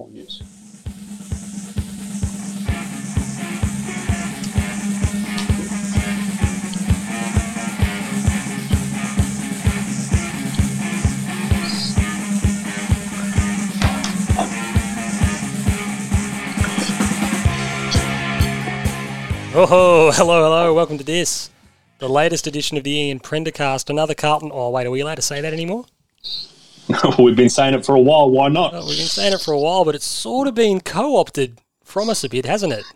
I'll use. Oh, hello, hello. Welcome to this, the latest edition of the Ian Prendercast. Another Carlton. Oh, wait, are we allowed to say that anymore? We've been saying it for a while. Why not? Oh, we've been saying it for a while, but it's sort of been co-opted from us a bit, hasn't it?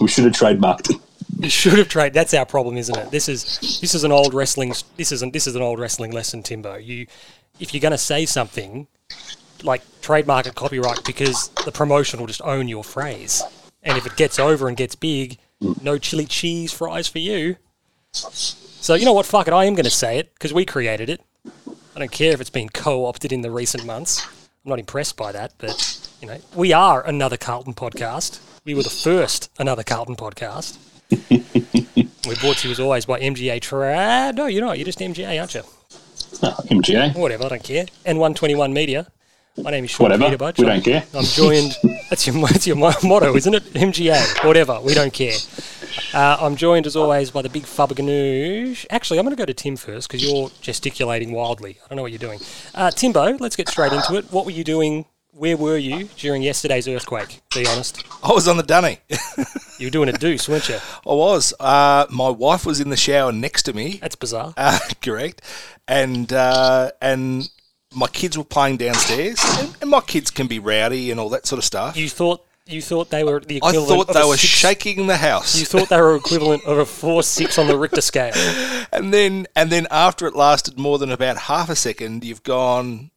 We should have trademarked it. We should have traded. That's our problem, isn't it? This is this is an old wrestling. This isn't. This is an old wrestling lesson, Timbo. You, if you're going to say something, like trademark and copyright, because the promotion will just own your phrase, and if it gets over and gets big, no chili cheese fries for you. So you know what? Fuck it. I am going to say it because we created it. I don't care if it's been co-opted in the recent months. I'm not impressed by that, but you know, we are another Carlton podcast. We were the first another Carlton podcast. We're brought to you as always by MGA Tra. No, you're not. You're just MGA, aren't you? Uh, oh, MGA. Whatever. I don't care. N121 Media. My name is Sean Whatever. Peterbudge. We I'm- don't care. I'm joined. That's your that's your motto, isn't it? MGA. Whatever. We don't care. Uh, I'm joined as always by the big Fabaganoush. Actually, I'm going to go to Tim first because you're gesticulating wildly. I don't know what you're doing. Uh, Timbo, let's get straight into it. What were you doing? Where were you during yesterday's earthquake? Be honest. I was on the dunny. You were doing a deuce, weren't you? I was. Uh, my wife was in the shower next to me. That's bizarre. Uh, correct. And uh, and my kids were playing downstairs. And, and my kids can be rowdy and all that sort of stuff. You thought you thought they were the I thought they were six- shaking the house. You thought they were equivalent of a four six on the Richter scale. and then and then after it lasted more than about half a second, you've gone.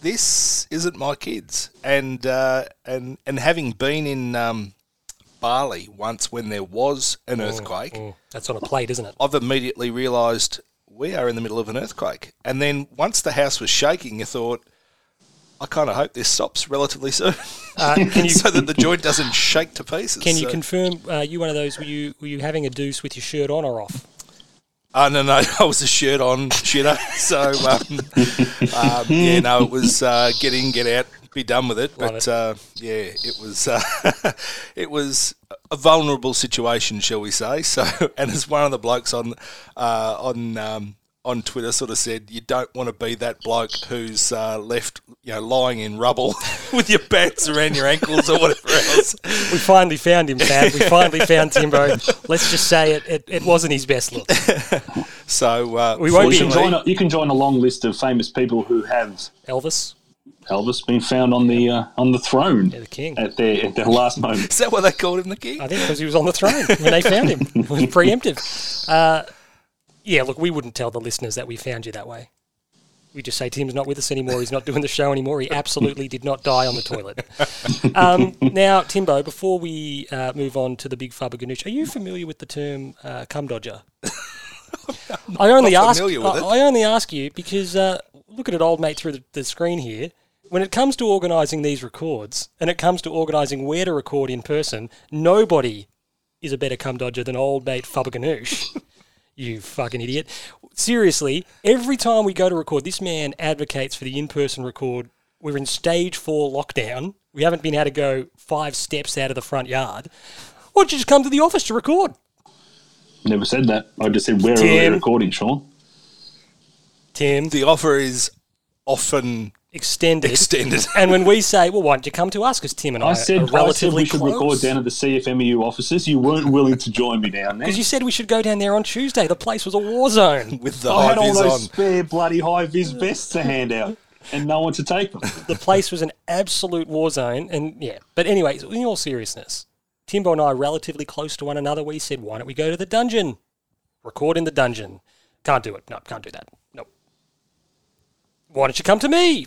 This isn't my kids, and uh, and and having been in um, Bali once when there was an earthquake, Mm, that's on a plate, isn't it? I've immediately realised we are in the middle of an earthquake. And then once the house was shaking, you thought, I kind of hope this stops relatively soon, Uh, can you so that the joint doesn't shake to pieces. can you So- confirm uh, you one of those? Were you were you having a deuce with your shirt on or off? Oh no, no, I was a shirt on shitter. So um, um, yeah, no, it was uh, get in, get out, be done with it. Love but it. Uh, yeah, it was uh, it was a vulnerable situation, shall we say? So, and as one of the blokes on uh, on um, on Twitter sort of said, you don't want to be that bloke who's uh, left, you know, lying in rubble with your pants around your ankles or whatever else. We finally found him, Fab. We finally found Timbo. Let's just say it, it, it wasn't his best look. So uh, We won't You be can, join a, you can join a long list of famous people who have Elvis, Elvis being found on the uh, on the throne yeah, the king. at their at their last moment. Is that why they called him the king? I think because he was on the throne when they found him. It was preemptive. Uh, yeah, look, we wouldn't tell the listeners that we found you that way. We just say Tim's not with us anymore. He's not doing the show anymore. He absolutely did not die on the toilet. Um, now, Timbo, before we uh, move on to the big Fabaganoush, are you familiar with the term uh, cum dodger? I only not ask. familiar with I. I only ask you because uh, look at it, old mate, through the, the screen here. When it comes to organising these records, and it comes to organising where to record in person, nobody is a better cum dodger than old mate Fabaganoush. you fucking idiot. Seriously, every time we go to record, this man advocates for the in person record. We're in stage four lockdown. We haven't been able to go five steps out of the front yard. Why don't you just come to the office to record? Never said that. I just said where are we recording, Sean? Tim, The offer is often extended. extended. And when we say, well, why don't you come to us? Because Tim and I, I said, are I said relatively we should record down at the CFMEU offices. You weren't willing to join me down there. Because you said we should go down there on Tuesday. The place was a war zone. with the I high had all those on. spare bloody high vis vests to hand out, and no one to take them. the place was an absolute war zone. And yeah, but anyway, in all seriousness, Timbo and I are relatively close to one another. We said, why don't we go to the dungeon? Record in the dungeon. Can't do it. No, can't do that. Nope. Why don't you come to me?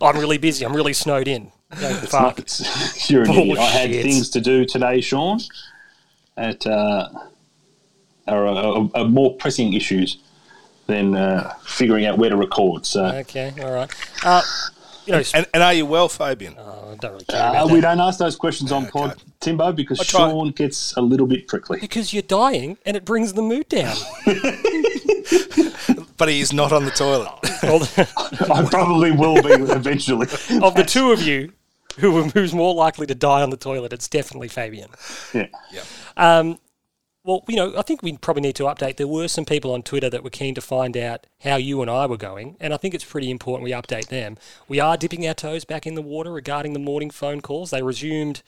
I'm really busy. I'm really snowed in. Go, fuck. You're an idiot. I had things to do today, Sean, At uh, are, are, are more pressing issues than uh, figuring out where to record. So Okay, all right. Uh, you know, And, and are you well, Fabian? I don't really care uh, we that. don't ask those questions on pod, Timbo, because Sean gets a little bit prickly. Because you're dying and it brings the mood down. but he is not on the toilet. Well, I probably will be eventually. of the two of you, who who's more likely to die on the toilet? It's definitely Fabian. Yeah. Um. Well, you know, I think we probably need to update. There were some people on Twitter that were keen to find out how you and I were going, and I think it's pretty important we update them. We are dipping our toes back in the water regarding the morning phone calls. They resumed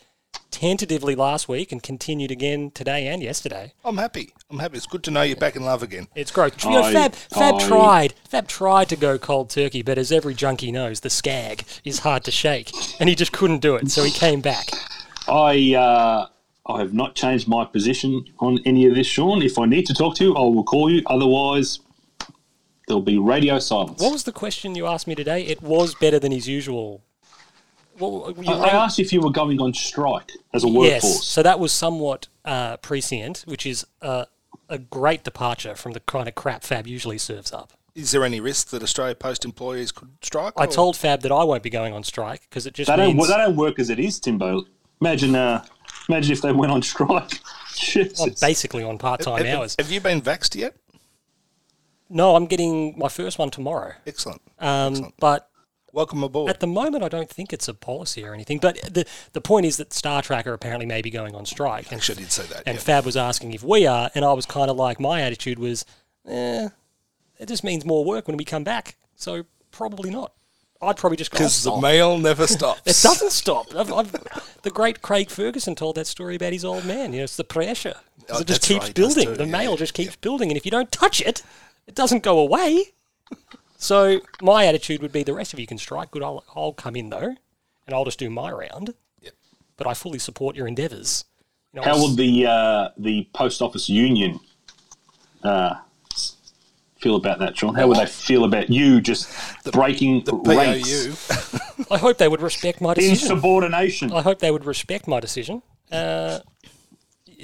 tentatively last week and continued again today and yesterday. I'm happy. I'm happy. It's good to know you're back in love again. It's great. You know, I- Fab, Fab I- tried. Fab tried to go cold turkey, but as every junkie knows, the skag is hard to shake, and he just couldn't do it. So he came back. I uh, I have not changed my position on any of this, Sean. If I need to talk to you, I will call you. Otherwise, there'll be radio silence. What was the question you asked me today? It was better than his usual. Well, you I, I asked if you were going on strike as a workforce. Yes, workforce. so that was somewhat uh, prescient, which is uh, a great departure from the kind of crap Fab usually serves up. Is there any risk that Australia Post employees could strike? I or- told Fab that I won't be going on strike because it just They don't, means they don't work as it is, Timbo. Imagine, uh, imagine if they went on strike. Jesus. I'm basically on part-time Have, hours. have you been vaxxed yet? No, I'm getting my first one tomorrow. Excellent. Um, Excellent. but Welcome aboard. at the moment, I don't think it's a policy or anything. But the the point is that Star Tracker apparently may be going on strike. And, Actually, I did say that. and yeah. Fab was asking if we are, and I was kind of like, my attitude was, eh, it just means more work when we come back. So probably not. I'd probably just go. Because the "Oh, mail never stops. It doesn't stop. I've, I've, the great Craig Ferguson told that story about his old man. You know, it's the pressure. Oh, it just keeps right, building. too, the yeah, mail yeah, just keeps building, and if you don't touch it, it doesn't go away. So my attitude would be: the rest of you can strike. Good, I'll, I'll come in though, and I'll just do my round. Yep. But I fully support your endeavours. You know, How would the uh, the post office union uh, feel about that, Sean? How would they feel about you just breaking the ranks POU. I hope they would respect my decision. insubordination? I hope they would respect my decision. Uh,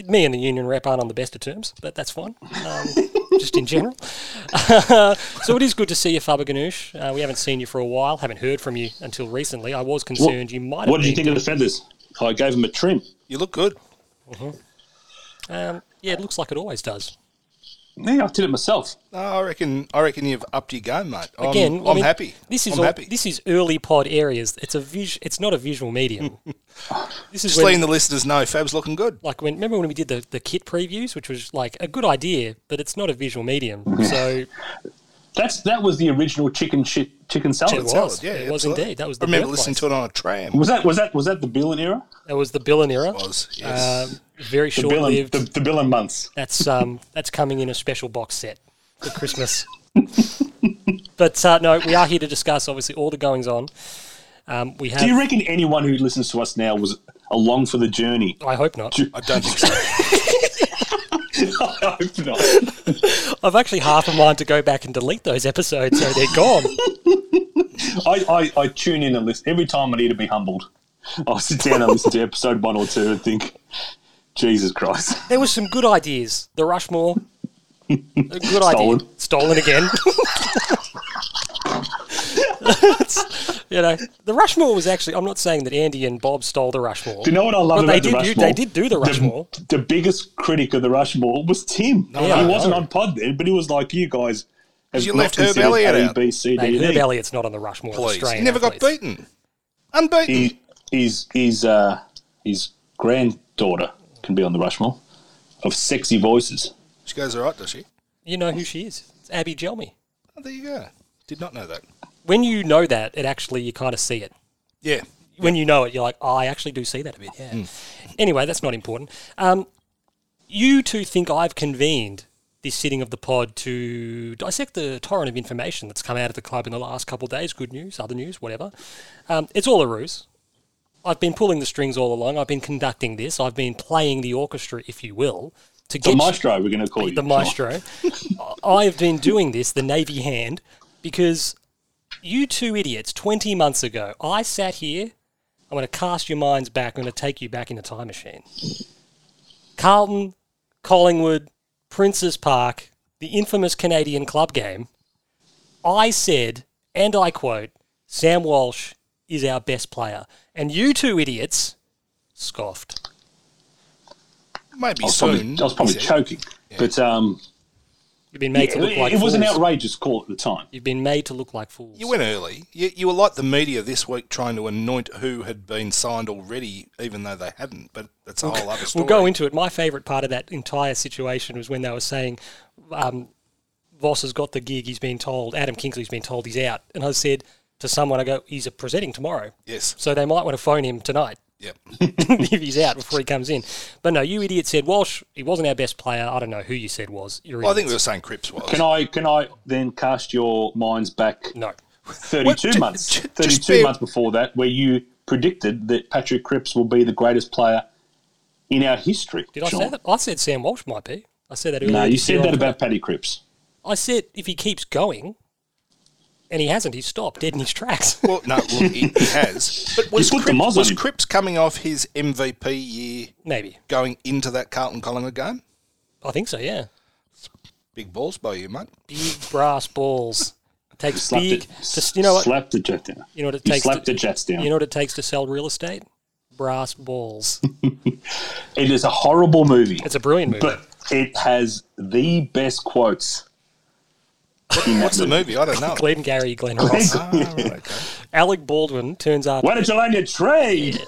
me and the union rep aren't on the best of terms, but that's fine. Um, just in general. so it is good to see you, Faber Ganoush. Uh, we haven't seen you for a while. Haven't heard from you until recently. I was concerned you might. Have What did you been think of the feathers? I gave them a trim. You look good. Um, yeah, it looks like it always does. Yeah, I did it myself. No, I reckon. I reckon you've upped your game, mate. I'm, Again, I'm I mean, happy. This is I'm all, happy. this is early pod areas. It's a vis- It's not a visual medium. this is Just when, letting the listeners know, Fab's looking good. like when remember when we did the, the kit previews, which was like a good idea, but it's not a visual medium. So That's that was the original chicken shit chicken salad. It was. Salad, yeah, It was indeed. That was the I remember birthplace. listening to it on a tram. Was that was that was that the Billen era? that was the Billen era. It was yes. Um, very The short lived. the, the Billen months. That's um, that's coming in a special box set for Christmas. but uh, no, we are here to discuss obviously all the goings on. Um, we have. Do you reckon anyone who listens to us now was along for the journey? I hope not. I don't think so. I hope not. I've actually half a mind to go back and delete those episodes so they're gone. I, I, I tune in and listen every time I need to be humbled. I'll sit down and listen to episode one or two and think, Jesus Christ. There were some good ideas. The Rushmore. A good Stolen. idea. Stolen again. You know, the Rushmore was actually. I'm not saying that Andy and Bob stole the Rushmore. Do you know what I love But they about the did Rushmore? they did do the Rushmore. The, biggest critic of the Rushmore was Tim. Yeah, I he wasn't know. on pod then, but he was like, you guys have You left Herb considered Elliott A, out. B, C, Mate, Herb. Elliott's not on the Rushmore. of Please, Australian he never got athletes. beaten. Unbeaten. He, his, his, uh, his granddaughter can be on the Rushmore of sexy voices. she goes all right, does she? You know who she is. It's Abby Jelmy. Oh, there you go. Did not know that. When you know that, it actually you kind of see it. Yeah. When you know it, you're like, oh, I actually do see that a bit. Yeah. Hmm. Anyway, that's not important. Um, you two think I've convened this sitting of the pod to dissect the torrent of information that's come out of the club in the last couple of days. Good news, other news, whatever. Um, it's all a ruse. I've been pulling the strings all along. I've been conducting this. I've been playing the orchestra, if you will, to The get maestro, we're going to call you. the maestro. I have been doing this, the Navy hand, because you two idiots, 20 months ago, I sat here. I'm going to cast your minds back. I'm going to take you back in the time machine. Carlton, Collingwood, Princes Park, the infamous Canadian club game. I said, and I quote, Sam Walsh is our best player. And you two idiots scoffed. Maybe I was soon. probably, I was probably he said. choking. But um, You've been made to look it, like it was an fools. outrageous call at the time. You've been made to look like fools. You went early. You, you were like the media this week trying to anoint who had been signed already, even though they hadn't. But that's a whole other story. We'll go into it. My favourite part of that entire situation was when they were saying um, Voss has got the gig. He's been told Adam Kingsley's been told he's out, and I said to someone, I go, he's presenting tomorrow, Yes. so they might want to phone him tonight Yep. if he's out before he comes in. But no, you idiot said Walsh. He wasn't our best player. I don't know who you said was. Well, I think we were saying Cripps was. Can I can I then cast your minds back no. 32 Well, months, ju- just 32 bear- months before that, where you predicted that Patrick Cripps will be the greatest player in our history. Did I say that? I said Sam Walsh might be. I said that earlier. No, you said that about Paddy Cripps. I said if he keeps going, and he hasn't, he's stopped dead in his tracks. Well, no, well, he, he has. But was, put Cripps, moz was. Cripps coming off his MVP year Maybe. going into that Carlton Collingwood game? I think so. Yeah. Big balls by you, mate. Big brass balls. It takes Slapped big. it. To, you know what? Slapped the jet down. You know what it You takes. slapped To, the jets down. you know what it takes to sell real estate? Brass balls. it is a horrible movie, It's a brilliant movie. but it has the best quotes. In that What's the movie? I don't know. Glenn Gary, Glen Ross. Ah, right, okay. Alec Baldwin turns up. Why did you learn your trade?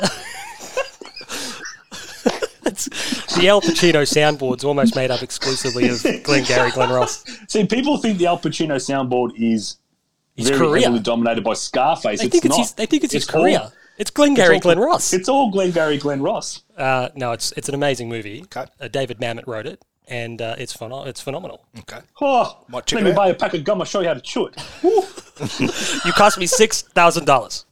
The Al Pacino soundboard's almost made up exclusively of Glenn Gary, Glen Ross. See, people think the Al Pacino soundboard is His very career. heavily dominated by Scarface. They it's think it's not. his. They think it's, his all- it's Glengarry, all- Glen Ross. It's all Glenn Gary, Glen Ross. Uh, no, it's it's an amazing movie. Okay. Uh, David Mamet wrote it, and uh, it's phen- it's phenomenal. Okay. Oh, let me out. buy a pack of gum. I'll show you how to chew it. You cost me six thousand dollars.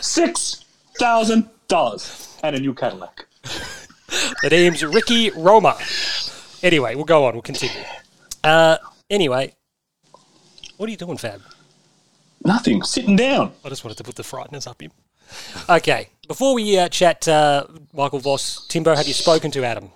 Six thousand dollars and a new Cadillac. The name's Ricky Roma. Anyway, we'll go on. We'll continue. Uh, anyway, what are you doing, Fab? Nothing. Sitting down. I just wanted to put the frighteners up him. Okay, before we uh, chat, uh, Michael Voss, Timbo, have you spoken to Adam?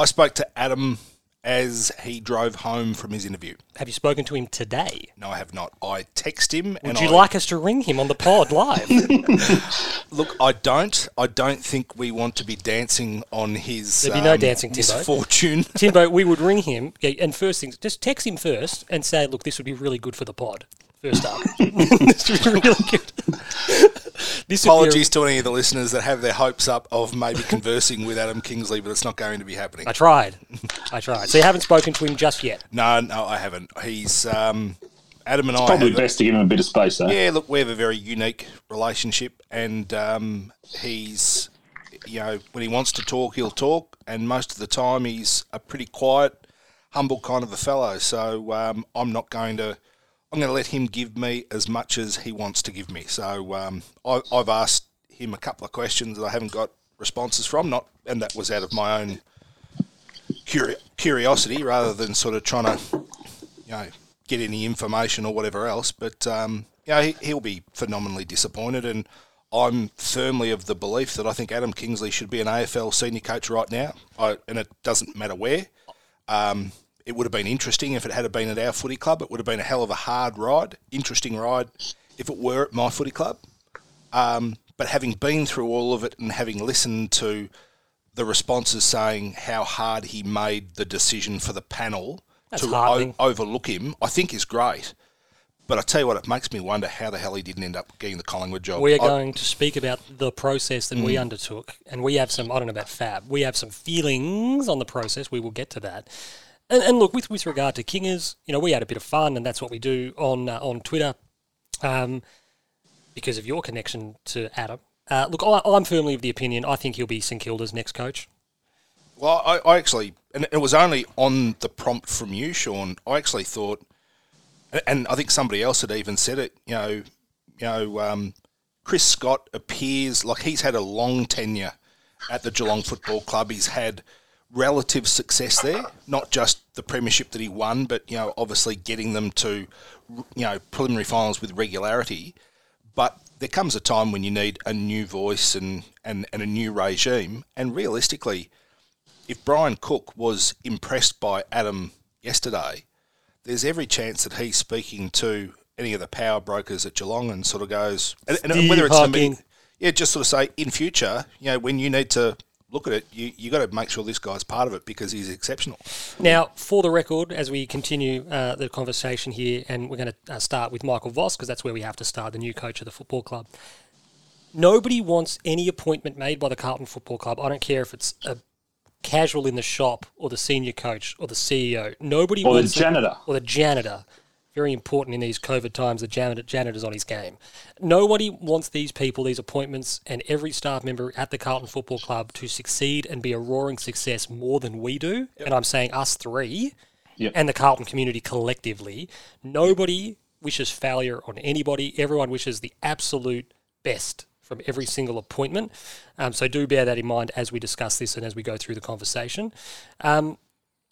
I spoke to Adam as he drove home from his interview. Have you spoken to him today? No, I have not. I text him and Would you I, like us to ring him on the pod live? look. I don't. I don't think we want to be dancing on his. There'd be no um, dancing, Timbo. misfortune. Timbo, we would ring him, and first things, just text him first and say, look, this would be really good for the pod. First up. this would be really good. this would be a- Apologies to any of the listeners that have their hopes up of maybe conversing with Adam Kingsley, but it's not going to be happening. I tried. I tried. So you haven't spoken to him just yet. No, no, I haven't. He's um, Adam and I. Probably have, best to give him a bit of space, though. Yeah, look, we have a very unique relationship, and um, he's, you know, when he wants to talk, he'll talk, and most of the time he's a pretty quiet, humble kind of a fellow. So um, I'm not going to, I'm going to let him give me as much as he wants to give me. So um, I, I've asked him a couple of questions that I haven't got responses from, not, and that was out of my own curi- curiosity rather than sort of trying to, you know, get any information or whatever else. But um, you know, he, he'll be phenomenally disappointed, and I'm firmly of the belief that I think Adam Kingsley should be an AFL senior coach right now. I, and it doesn't matter where. Um, it would have been interesting if it had been at our footy club. It would have been a hell of a hard ride, interesting ride, if it were at my footy club. Um, but having been through all of it and having listened to the responses saying how hard he made the decision for the panel That's to o- overlook him, I think is great. But I tell you what, it makes me wonder how the hell he didn't end up getting the Collingwood job. We are I- going to speak about the process that Mm. we undertook, and we have some, I don't know about Fab, we have some feelings on the process. We will get to that. And, and look, with, with regard to Kingers, you know, we had a bit of fun, and that's what we do on uh, on Twitter um, because of your connection to Adam. Uh, look, I, I'm firmly of the opinion, I think he'll be St Kilda's next coach. Well, I, I actually, and it was only on the prompt from you, Sean. I actually thought, and I think somebody else had even said it. You know, you know, um, Chris Scott appears like he's had a long tenure at the Geelong Football Club. He's had relative success there, not just the premiership that he won, but you know, obviously getting them to, you know, preliminary finals with regularity. But there comes a time when you need a new voice and, and, and a new regime. And realistically, if Brian Cook was impressed by Adam yesterday, there's every chance that he's speaking to any of the power brokers at Geelong and sort of goes, and, and whether it's the meeting, yeah, just sort of say in future, you know, when you need to look at it, you you got to make sure this guy's part of it because he's exceptional. Now, for the record, as we continue uh, the conversation here, and we're going to uh, start with Michael Voss because that's where we have to start, the new coach of the football club. Nobody wants any appointment made by the Carlton Football Club. I don't care if it's a casual in the shop or the senior coach or the CEO. Nobody Or the wants it- janitor. or the janitor. Very important in these COVID times. The janitor, janitor's on his game. Nobody wants these people, these appointments, and every staff member at the Carlton Football Club to succeed and be a roaring success more than we do. And I'm saying us three Yep. and the Carlton community collectively. Nobody wishes failure on anybody. Everyone wishes the absolute best from every single appointment. Um, so do bear that in mind as we discuss this and as we go through the conversation. Um,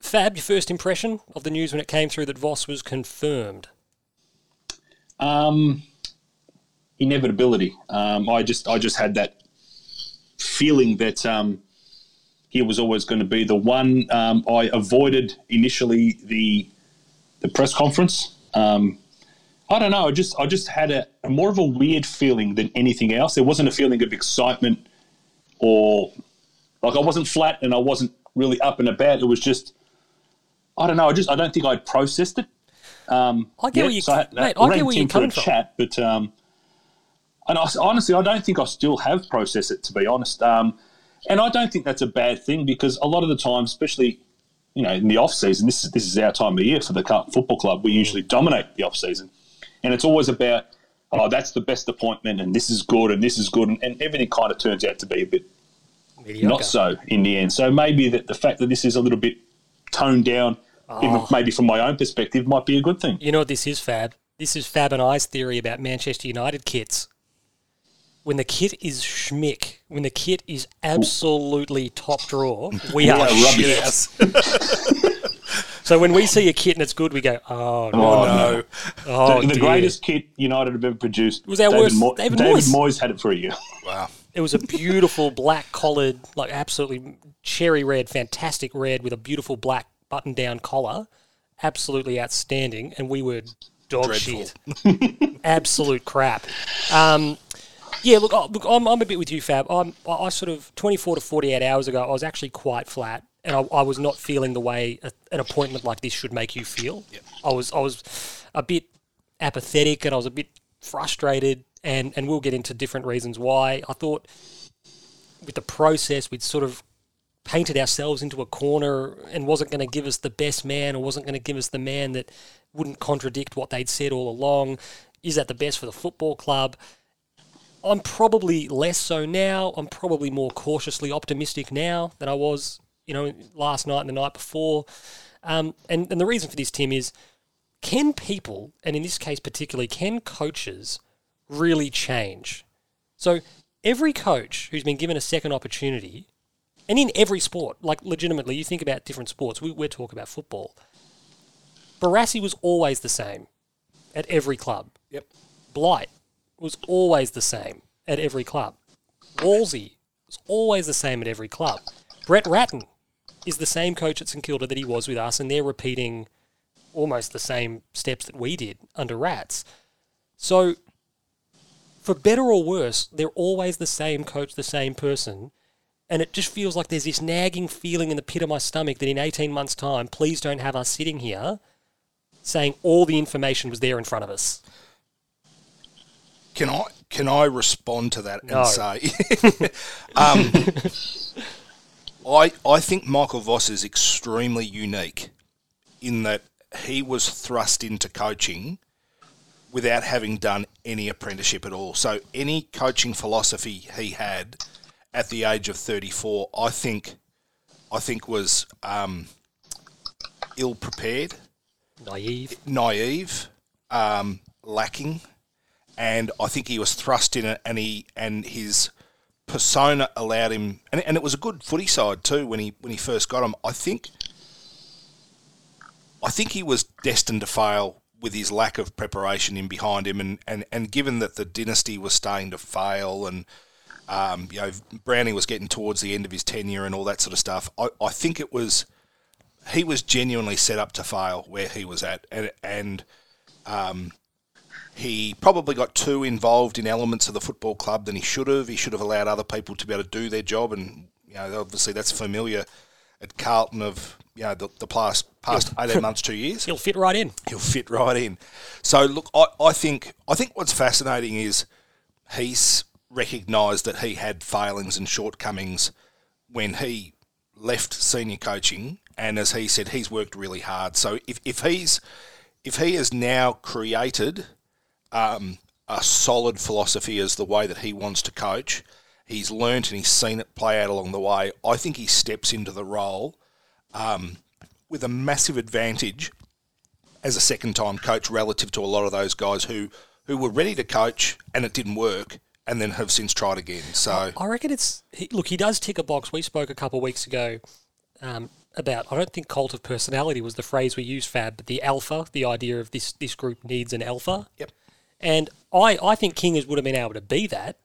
Fab, your first impression of the news when it came through that Voss was confirmed. Um, inevitability. Um, I just I just had that feeling that um, he was always going to be the one. Um, I avoided initially the the press conference. Um, I don't know. I just I just had a, a more of a weird feeling than anything else. There wasn't a feeling of excitement or like I wasn't flat and I wasn't really up and about. It was just I don't know. I just I don't think I'd processed it. Um, I get yet. where you- so I, mate, I get where you're a from. chat, but um, and I, honestly, I don't think I still have processed it to be honest. Um, and I don't think that's a bad thing because a lot of the time, especially you know in the off season, this is this is our time of year for the Football Club. We usually dominate the off season, and it's always about oh that's the best appointment and this is good and this is good and, and everything kind of turns out to be a bit Mediocre. not so in the end. So maybe that the fact that this is a little bit toned down, even Oh. maybe from my own perspective, might be a good thing. You know what this is, Fab? This is Fab and I's theory about Manchester United kits. When the kit is schmick, when the kit is absolutely top drawer, we are are rubbish. shit. So when we see a kit and it's good, we go, oh no, Oh, no. no. oh the, the greatest kit United have ever produced was our David worst- Mo- David David Moyes. Moyes had it for a year. Wow. It was a beautiful black collared, like absolutely cherry red, fantastic red with a beautiful black button down collar. Absolutely outstanding. And we were dog Dreadful. shit. Absolute crap. Um, yeah, look, I- look I'm, I'm a bit with you, Fab. I'm, I I sort of 24 to 48 hours ago, I was actually quite flat, and I, I was not feeling the way a, an appointment like this should make you feel. I was I was a bit apathetic, and I was a bit frustrated, and and we'll get into different reasons why. I thought with the process, we'd sort of painted ourselves into a corner and wasn't going to give us the best man or wasn't going to give us the man that wouldn't contradict what they'd said all along. Is that the best for the football club? I'm probably less so now. I'm probably more cautiously optimistic now than I was, you know, last night and the night before. Um, and, and the reason for this, Tim, is can people, and in this case particularly, can coaches really change? So every coach who's been given a second opportunity, and in every sport, like legitimately, you think about different sports, we, we're talking about football. Barassi was always the same at every club. Yep. Blight was always the same at every club. Wolsey was always the same at every club. Brett Ratten is the same coach at St Kilda that he was with us, and they're repeating almost the same steps that we did under Rats. So, for better or worse, they're always the same coach, the same person. And it just feels like there's this nagging feeling in the pit of my stomach that in 18 months' time, please don't have us sitting here saying all the information was there in front of us. Can I can I respond to that and No. say, um, I I think Michael Voss is extremely unique in that he was thrust into coaching without having done any apprenticeship at all. So any coaching philosophy he had at the age of 34, I think I think was um, ill prepared Naive. naive, um, lacking, and I think he was thrust in it, and he and his persona allowed him, and, and it was a good footy side too when he when he first got him. I think, I think he was destined to fail with his lack of preparation in behind him, and, and, and given that the dynasty was starting to fail, and um, you know Browning was getting towards the end of his tenure and all that sort of stuff, I, I think it was he was genuinely set up to fail where he was at, and and um, he probably got too involved in elements of the football club than he should have. He should have allowed other people to be able to do their job, and You know, obviously that's familiar at Carlton of you know the, the past past eighteen months, two years. He'll fit right in. He'll fit right in. So look, I, I think I think what's fascinating is he's recognised that he had failings and shortcomings when he left senior coaching, and as he said, he's worked really hard. So if, if he's if he has now created um, a solid philosophy as the way that he wants to coach, he's learnt and he's seen it play out along the way. I think he steps into the role um, with a massive advantage as a second time coach relative to a lot of those guys who, who were ready to coach and it didn't work and then have since tried again. So I reckon it's he, look. He does tick a box. We spoke a couple of weeks ago um, about. I don't think cult of personality was the phrase we used, Fab, but the alpha, the idea of this this group needs an alpha. Yep. And I I think Kingers would have been able to be that.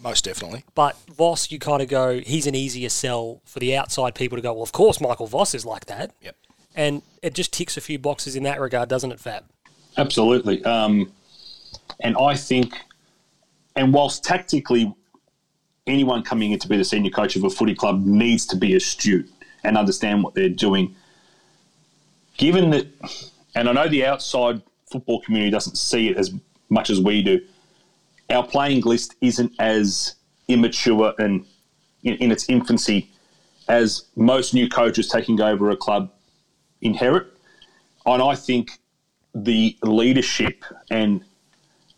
most definitely. But Voss, you kind of go, he's an easier sell for the outside people to go. Well, of course, Michael Voss is like that, Yep. and it just ticks a few boxes in that regard, doesn't it, Fab? Absolutely. Um, and I think, and whilst tactically, anyone coming in to be the senior coach of a footy club needs to be astute and understand what they're doing. Given that, and I know the outside football community doesn't see it as much as we do, our playing list isn't as immature and in, in its infancy as most new coaches taking over a club inherit. And I think the leadership and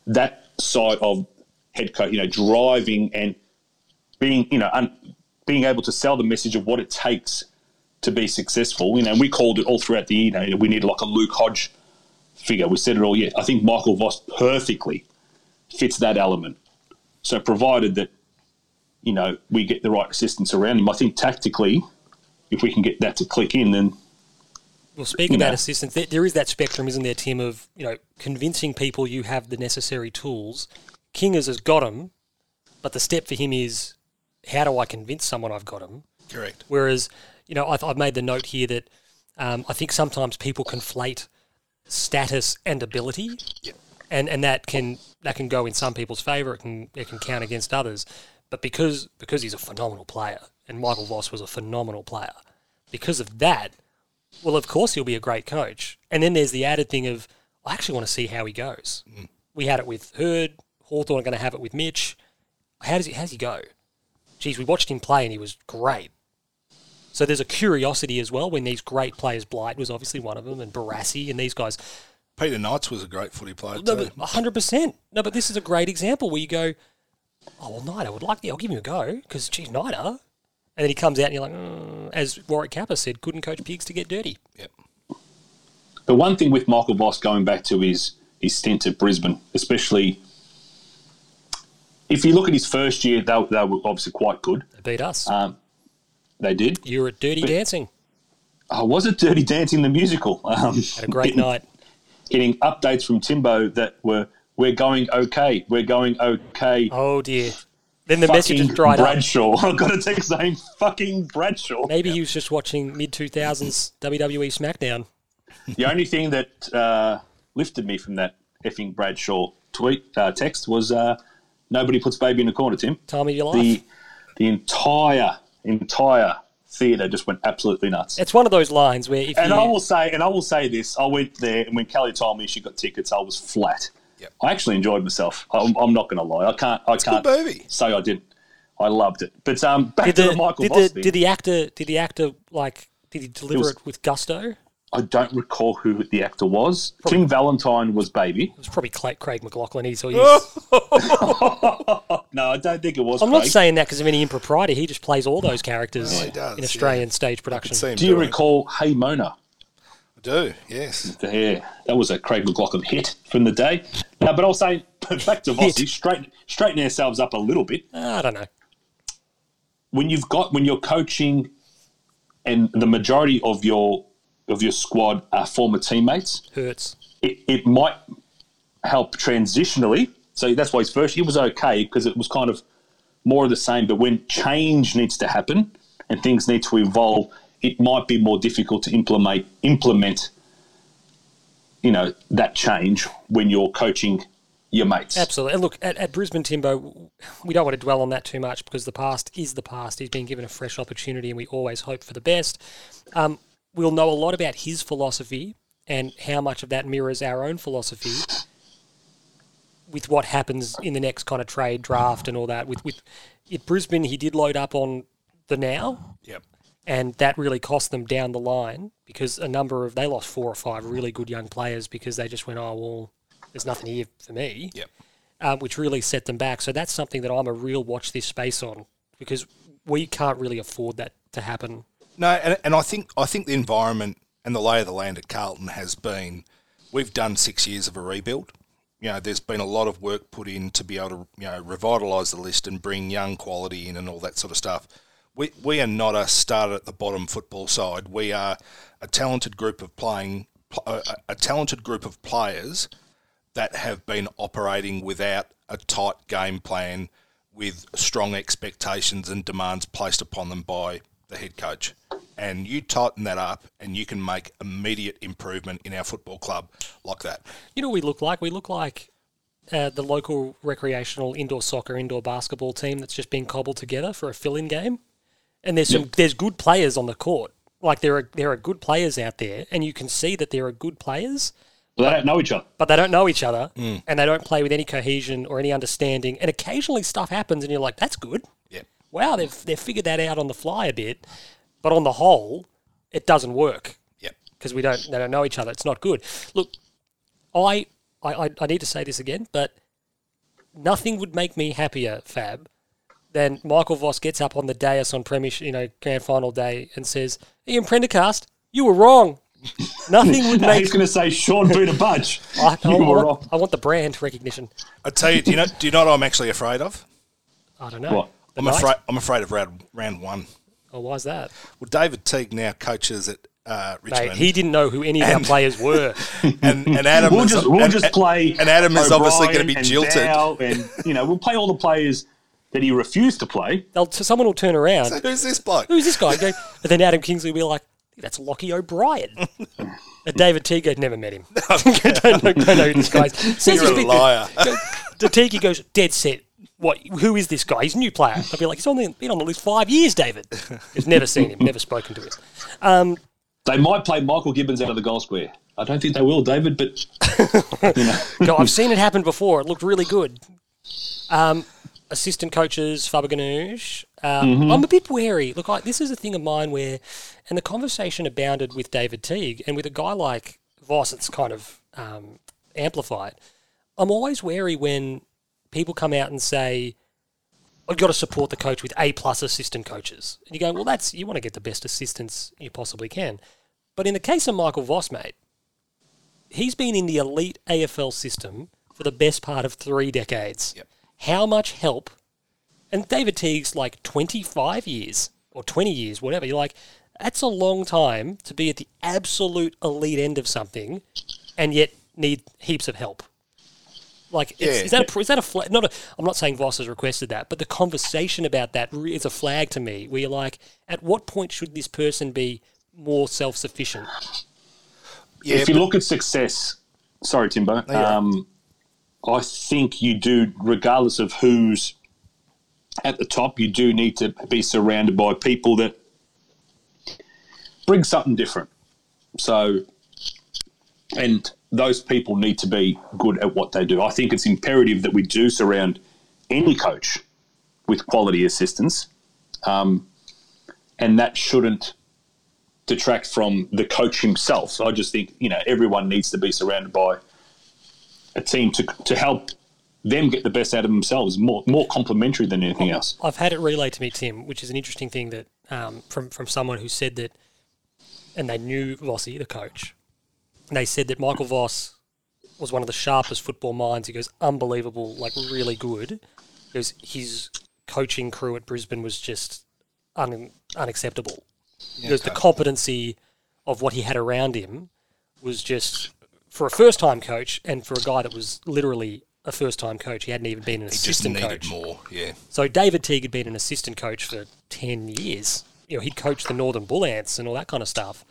that side of head coach, you know, driving and being, you know, un, being able to sell the message of what it takes to be successful. You know, we called it all throughout the year. You know, we need like a Luke Hodge figure. We said it all year. I think Michael Voss perfectly fits that element. So provided that, you know, we get the right assistance around him, I think tactically, if we can get that to click in, then Well, speaking about know. assistance, there, there is that spectrum, isn't there, Tim, of you know convincing people you have the necessary tools. Kingers has got him, but the step for him is how do I convince someone I've got him? Correct. Whereas, you know, I've, I've made the note here that um, I think sometimes people conflate status and ability, Yep. and and that can that can go in some people's favour. It can it can count against others. But because because he's a phenomenal player, and Michael Voss was a phenomenal player, because of that, well, of course he'll be a great coach. And then there's the added thing of I actually want to see how he goes. We had it with Hird. Hawthorn are going to have it with Mitch. How does he? How does he go? Geez, we watched him play and he was great. So there's a curiosity as well when these great players, Blight was obviously one of them, and Barassi and these guys. Peter Knights was a great footy player No, too. but 100%. No, but this is a great example where you go, oh, well, Knight, I would like, yeah, I'll give him a go because, geez, Nida. And then he comes out and you're like, mm, as Warwick Capper said, couldn't coach pigs to get dirty. Yep. The one thing with Michael Voss going back to his his stint at Brisbane, especially if you look at his first year, they, they were obviously quite good. They beat us. Um, they did. you were at Dirty Dancing. Oh, was it Dirty Dancing the musical? Um, Had a great getting, night. Getting updates from Timbo that were we're going okay, we're going okay. Oh, dear. Then the message is Fucking dried up. Bradshaw. I got a text saying fucking Bradshaw. Maybe he was just watching mid 2000s WWE SmackDown. The only thing that uh, lifted me from that effing Bradshaw tweet uh, text was uh, nobody puts baby in the corner, Tim. Time of your life. the the entire entire theatre just went absolutely nuts. it's one of those lines where if And you, I will say, and I will say this: I went there, and when Kelly told me she got tickets, I was flat. Yep. I actually enjoyed myself. I'm, I'm not going to lie. I can't. I a can't good movie. say I didn't. I loved it. But um, back did to the, the Michael did, Voss the, thing. did the actor did the actor like did he deliver was- it with gusto? It I don't recall who the actor was. Tim Valentine was baby. It was probably Cla- Craig McLachlan. He's, he's No, I don't think it was. I'm not saying that because of any impropriety. He just plays all those characters No, he does, in Australian yeah. stage production. See Do you doing it. recall Hey Mona? I do. Yes. Yeah, that was a Craig McLachlan hit from the day. No, but I'll say back to Vossi, straighten straighten ourselves up a little bit. Uh, I don't know. when you've got when you're coaching and the majority of your of your squad are former teammates, Hurts. it, it might help transitionally. So that's why his first year was okay because it was kind of more of the same. But when change needs to happen and things need to evolve, it might be more difficult to implement implement. You know that change when you're coaching your mates. Absolutely. And look, at, at Brisbane Timbo, we don't want to dwell on that too much because the past is the past. He's been given a fresh opportunity and we always hope for the best. Um, we'll know a lot about his philosophy and how much of that mirrors our own philosophy with what happens in the next kind of trade draft and all that. With, with at Brisbane, he did load up on the now Yep. and that really cost them down the line because a number of they lost four or five really good young players because they just went, oh well, there's nothing here for me, Yep. um, which really set them back. So that's something that I'm a real watch this space on because we can't really afford that to happen. No, and, and I think I think the environment and the lay of the land at Carlton has been. We've done six years of a rebuild. You know, there's been a lot of work put in to be able to you know revitalise the list and bring young quality in and all that sort of stuff. We we are not a start at the bottom football side. We are a talented group of playing a, a talented group of players that have been operating without a tight game plan with strong expectations and demands placed upon them by the head coach. And you tighten that up and you can make immediate improvement in our football club like that. You know what we look like? We look like uh, the local recreational indoor soccer, indoor basketball team that's just been cobbled together for a fill-in game. And there's some there's good players on the court. Like there are there are good players out there, and you can see that there are good players, But they don't know each other. but they don't know each other, and they don't play with any cohesion or any understanding. And occasionally stuff happens, and you're like, "That's good." Yeah. Wow, they've they've figured that out on the fly a bit, but on the whole, it doesn't work Yep. because we don't they don't know each other. It's not good. Look, I I, I- I need to say this again, but nothing would make me happier, Fab, than Michael Voss gets up on the dais on Premiership, you know, grand final day and says, "Ian Prendergast, you were wrong." Nothing would No, make he's going to say Sean Buda Budge. I, I you were want. I want the brand recognition. I tell you, do you know? Do you know what I'm actually afraid of? I don't know. What? The I'm night? afraid. I'm afraid of round round one. Oh, why's that? Well, David Teague now coaches at uh, Richmond, Mate, he didn't know who any of our players were. and, and Adam. We'll is- just we'll and- just play. And Adam is obviously going to be and jilted. Dow and you know we'll play all the players that he refused to play. They'll, someone will turn around. Who's this bloke? Who's this guy? And then Adam Kingsley will be like, that's Lochie O'Brien. and David Teague never met him. don't, know, don't know who this guy is. Says You're a liar. The Teague goes, dead set. What? Who is this guy? He's a new player. I'll be like, he's only been on the list five years, David. He's never seen him, never spoken to him. They might play Michael Gibbons out of the goal square. I don't think they will, David, but Go, I've seen it happen before. It looked really good. Um, assistant coaches, Faber Ganoush. Uh, I'm a bit wary. Look, I, this is a thing of mine where, and the conversation abounded with David Teague, and with a guy like Voss, it's kind of um, amplified. I'm always wary when people come out and say, I've got to support the coach with A plus assistant coaches. And you go, well, that's you want to get the best assistants you possibly can. But in the case of Michael Voss, mate, he's been in the elite AFL system for the best part of three decades. Yep. How much help? And David Teague's like 25 years or 20 years, whatever. You're like, that's a long time to be at the absolute elite end of something and yet need heaps of help. Like, Yeah. is that a, is that a flag? Not a, I'm not saying Voss has requested that, but the conversation about that re- is a flag to me where you're like, at what point should this person be more self sufficient? Yeah, if you but- look at success, sorry, Timbo, you're right. um, I think you do, regardless of who's at the top, you do need to be surrounded by people that bring something different. So, and those people need to be good at what they do. I think it's imperative that we do surround any coach with quality assistance, um, and that shouldn't detract from the coach himself. So I just think you know everyone needs to be surrounded by a team to to help them get the best out of themselves. More more complimentary than anything else. I've had it relayed to me, Tim, which is an interesting thing that um, from from someone who said that, and they knew Vossi, the coach. They said that Michael Voss was one of the sharpest football minds. He goes unbelievable, like really good. Because his coaching crew at Brisbane was just un, unacceptable. Because the competency of what he had around him was just for a first time coach and for a guy that was literally a first time coach. He hadn't even been an he just assistant needed coach. more. Yeah. So David Teague had been an assistant coach for ten years. You know, he'd coached the Northern Bullants and all that kind of stuff.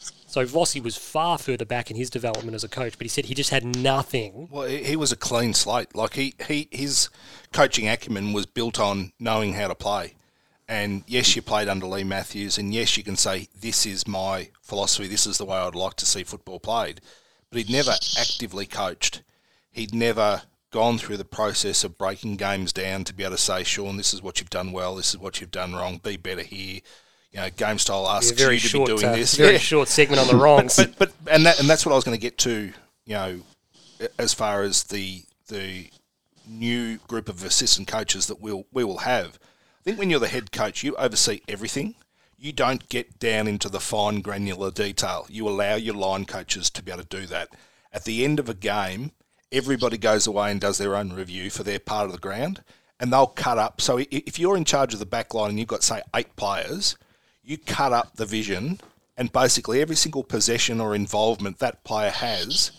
So Vossi was far further back in his development as a coach, but he said he just had nothing. Well, he he was a clean slate. Like he, he his coaching acumen was built on knowing how to play. And yes, you played under Leigh Matthews, and yes, you can say this is my philosophy. This is the way I'd like to see football played. But he'd never actively coached. He'd never gone through the process of breaking games down to be able to say, Sean, this is what you've done well. This is what you've done wrong. Be better here. You know, game style asks very you to short, be doing uh, this. very Yeah. short segment on the wrongs. But but and that and that's what I was going to get to. You know, as far as the the new group of assistant coaches that we'll we will have. I think when you're the head coach, you oversee everything. You don't get down into the fine granular detail. You allow your line coaches to be able to do that. At the end of a game, everybody goes away and does their own review for their part of the ground, and they'll cut up. So if you're in charge of the back line and you've got say eight players, you cut up the vision, and basically every single possession or involvement that player has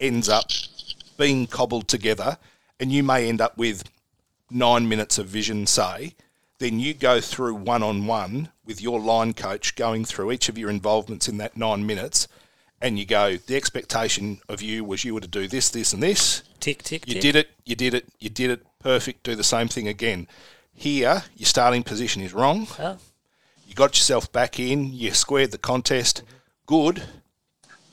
ends up being cobbled together, and you may end up with nine minutes of vision, say, then you go through one on one with your line coach going through each of your involvements in that nine minutes, and you go, the expectation of you was you were to do this, this, and this. tick, tick, tick. You tick. did it, you did it, you did it, perfect, do the same thing again. Here, your starting position is wrong. Ah. Got yourself back in, you squared the contest, good,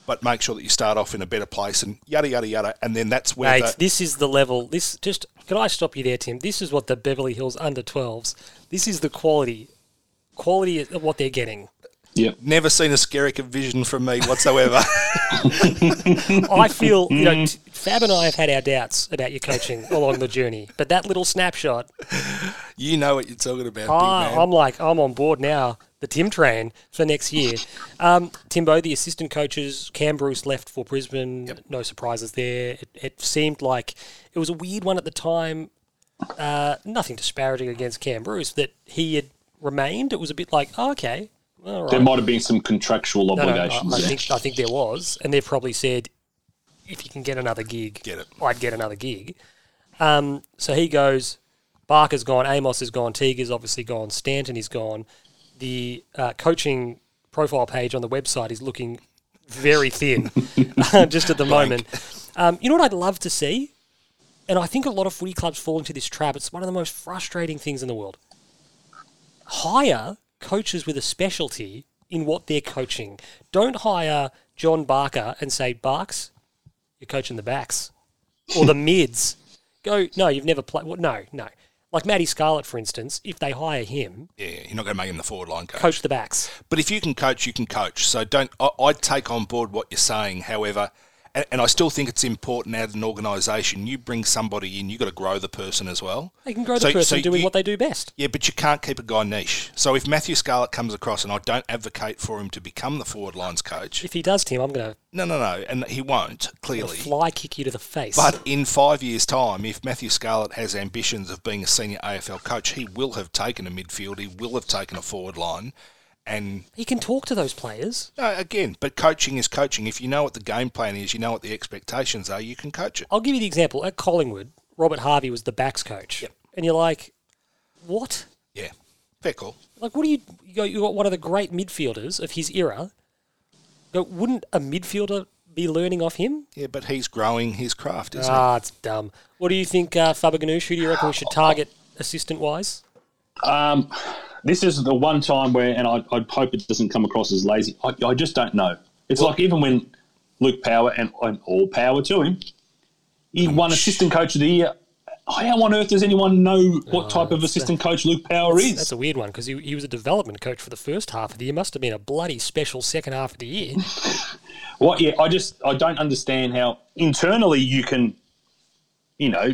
but make sure that you start off in a better place and yada, yada, yada. And then that's where Mate, the, this is the level. This just can I stop you there, Tim? This is what the Beverly Hills under 12s. This is the quality, quality of what they're getting. Yep. never seen a Skerrick of vision from me whatsoever. I feel you know t- Fab and I have had our doubts about your coaching along the journey, but that little snapshot, you know what you're talking about, ah, big man. I'm like I'm on board now. The Tim train for next year. Um, Timbo, the assistant coaches, Cam Bruce left for Brisbane. No surprises there. It, it seemed like it was a weird one at the time. Uh, nothing disparaging against Cam Bruce that he had remained. It was a bit like, oh, okay, all right. There might have been some contractual No, no, I, obligations I think I think there was, and they've probably said, if you can get another gig, Get it. I'd get another gig. Um, so he goes. Barker's gone. Amos is gone. Teague's obviously gone. Stanton is gone. The uh, coaching profile page on the website is looking very thin, just at the moment. Um, you know what I'd love to see, and I think a lot of footy clubs fall into this trap. It's one of the most frustrating things in the world. Hire coaches with a specialty in what they're coaching. Don't hire John Barker and say, Barks, you're coaching the backs or the mids. Go, no, you've never played. Well, no, no. Like Matty Scarlett, for instance, if they hire him, yeah, you're not going to make him the forward line coach. coach the backs. But if you can coach, you can coach. So don't. I, I'd take on board what you're saying. However, and, and I still think it's important as an organisation. You bring somebody in, you've got to grow the person as well. They can grow the So- person so doing you- what they do best. Yeah, but you can't keep a guy niche. So if Matthew Scarlett comes across, and I don't advocate for him to become the forward lines coach. If he does, Tim, I'm going to No, no, no, and he won't clearly. fly kick you to the face. But in five years' time, if Matthew Scarlett has ambitions of being a senior AFL coach, he will have taken a midfield, he will have taken a forward line, and he can talk to those players. no, again, but coaching is coaching. If you know what the game plan is, you know what the expectations are, you can coach it. I'll give you the example. At Collingwood, Robert Harvey was the backs coach. yep. And you're like, what? Yeah, fair call. Like, what do you, you got, one of the great midfielders of his era. But wouldn't a midfielder be learning off him? Yeah, but he's growing his craft, isn't he? Ah, it's dumb. What do you think, uh, Faber Ganoush? Who do you reckon we should target assistant wise? Um, this is the one time where, and I, I hope it doesn't come across as lazy. I, I just don't know. It's like even when Luke Power and, and all power to him, he mm. won assistant coach of the year. How on earth does anyone know what type of uh, assistant coach Luke Power is? That's a weird one because he, he was a development coach for the first half of the year. Must have been a bloody special second half of the year. Well, yeah, I just I don't understand how internally you can, you know,